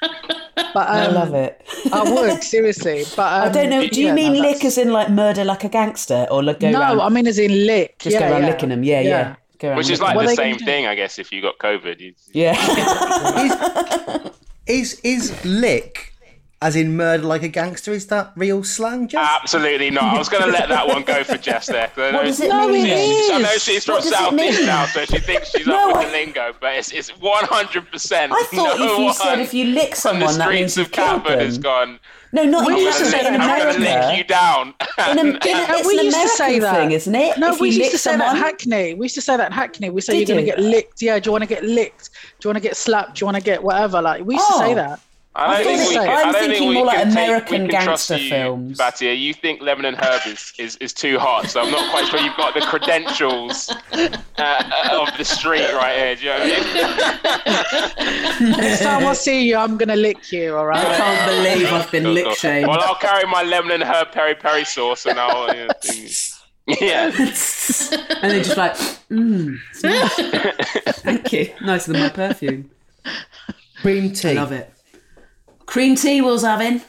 But I um, love it. I would seriously, but um, I don't know. Do you yeah, mean no, lick as in like murder like a gangster, or like go No, round, I mean as in lick. just yeah, go around yeah. licking them? Yeah, yeah. Go Which is like them. the same thing, I guess, if you got COVID. You- Yeah. Is is lick as in murder like a gangster? Is that real slang? Jess? Absolutely not. I was going to let that one go for Jess there. 'cause I know What does it she- mean? No, it she's- I know is. she's from What does it Southeast mean? now, so she thinks she's No, up with I- the lingo, but it's, it's 100%. I thought no if you one said if you lick on someone, the that streets means of you've killed Catford has gone. No, not We in used to America. say In that. I'm going to lick America. you down. In, a, in a, it's we an used to say American that. thing, isn't it? No, if we you used lick to say someone, that in Hackney. We used to say that in Hackney. We say Did you're going to you? get licked. Yeah, do you want to get licked? Do you want to get slapped? Do you want to get whatever? Like we used to say Oh. that. I don't I think we thought can, so. I I'm don't think thinking we more like can take- American we can trust gangster you, films. Fatiha, you think Lemon and Herb is, is, is too hot, so I'm not quite sure you've got the credentials uh, of the street right here. Do you know what I mean? Next time I see you, I'm going to lick you. All right. I can't believe I've been Cool, lick shamed. Well, I'll carry my lemon and herb peri peri sauce, and I'll. Uh, yeah. and they're just like, mmm, it's nice. thank you, nicer than my perfume. Cream tea. I love it. Cream tea was having.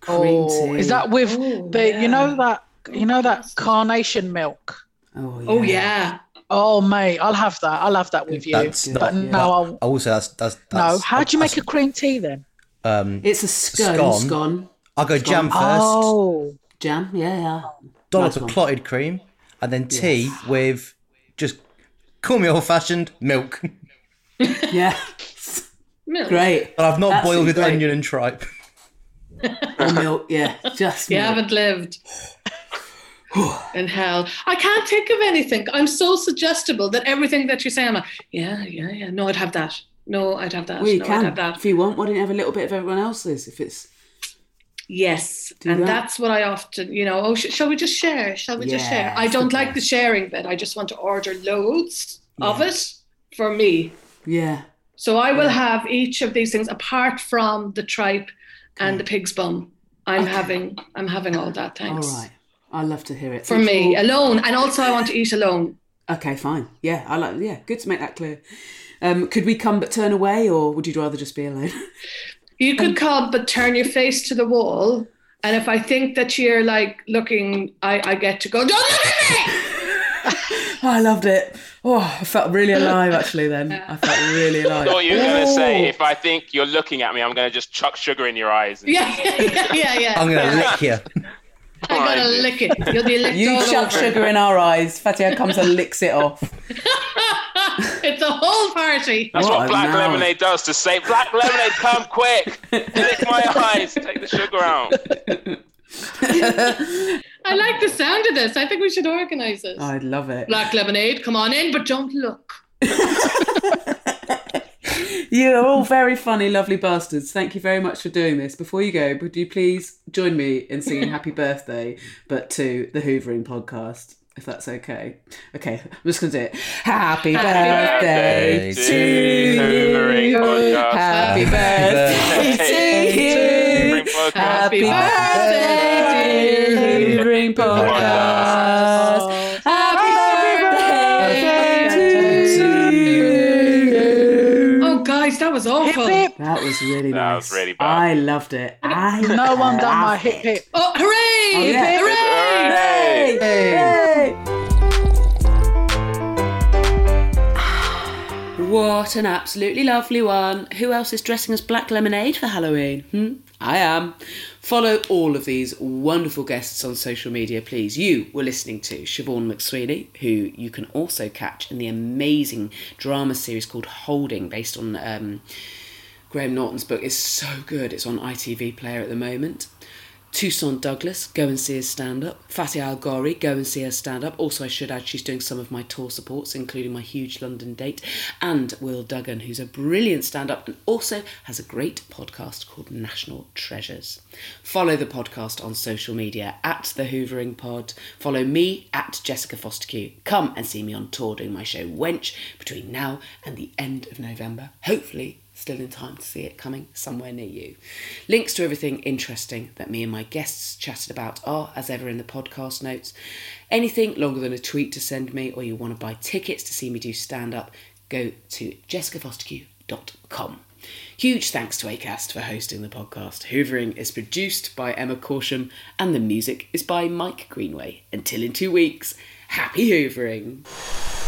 Cream Oh, tea. is that with Oh, the? yeah. You know that. You know that carnation milk. Oh yeah. Oh yeah. Oh mate, I'll have that. I'll have that with you. That's but not. no, I'll, I will say that's that's. no. How do you make a cream tea then? Um, It's a scone. Scone. Scone. I'll go jam first. Oh, Jam. Yeah. yeah. dollop Nice of one. clotted cream, and then tea with just call me old fashioned milk. Yeah. Milk. Great. But I've not That's boiled with great. onion and tripe. Or milk. Yeah. Just You milk. haven't lived in hell. I can't think of anything. I'm so suggestible that everything that you say, I'm like, yeah, yeah, yeah. No, I'd have that. No, I'd have that. Well, you no, I'd can have that. if you want. Why don't you have a little bit of everyone else's? If it's Yes, Do and that. that's what I often, you know. Oh, sh- shall we just share? Shall we just share? I don't the like the sharing bit. I just want to order loads of it for me. yeah. So I will have each of these things apart from the tripe and the pig's bum. I'm Okay. having, I'm having all that. Thanks right. I love to hear it. for Thank me you. alone, and also I want to eat alone. Okay, fine. Yeah, I like. Yeah, good to make that clear. Um, could we come but turn away, or would you rather just be alone? You could come, but turn your face to the wall. And if I think that you're like looking, I, I get to go. Don't look at me. Oh, I loved it. Oh, I felt really alive actually. Then I felt really I alive. thought you were going to oh. say, Oh. if I think you're looking at me, I'm going to just chuck sugar in your eyes. and- Yeah, yeah, yeah, yeah. yeah. I'm gonna lick you. I'm going to lick it. You'll be licked You chuck over. sugar in our eyes. Fatiha comes and licks it off. it's a whole party. That's What what, black mouth. lemonade does to say, Black lemonade, come quick! Lick my eyes, take the sugar out. I like the sound of this. I think we should organise it. I'd love it. Black lemonade, come on in, but don't look. You're all very funny, lovely bastards. Thank you very much for doing this. Before you go, would you please join me in singing happy birthday, but to the Hoovering podcast, if that's okay? Okay, I'm just going to do it. Happy, birthday, birthday to to you. Happy Happy birthday to you. Happy birthday, birthday, Hoovering podcast. Happy birthday to you. Oh, guys, that was awful. hip hip. That was really That nice. was really bad. I loved it. I No one done my loved hip hip. Oh, hooray! Oh, yeah. Hooray! Hooray! What an absolutely lovely one. Who else is dressing as Black Lemonade for Halloween? Hmm? I am. Follow all of these wonderful guests on social media, please. You were listening to Siobhan McSweeney, who you can also catch in the amazing drama series called Holding, based on um, Graham Norton's book. It's so good. It's on ITV Player at the moment. Toussaint Douglas, go and see her stand up. Fatiha El-Ghorri, go and see her stand up. Also, I should add, she's doing some of my tour supports, including my huge London date. And Will Duggan, who's a brilliant stand up and also has a great podcast called National Treasures. Follow the podcast on social media at The Hoovering Pod. Follow me at Jessica Fostekew. Come and see me on tour doing my show Wench between now and the end of November. Hopefully, still in time to see it coming somewhere near you. Links to everything interesting that me and my guests chatted about are, as ever, in the podcast notes. Anything longer than a tweet to send me, or you want to buy tickets to see me do stand up, go to jessicafostekew.com. Huge thanks to ACAST for hosting the podcast. Hoovering is produced by Emma Corsham, and the music is by Mike Greenway. Until in two weeks, happy hoovering!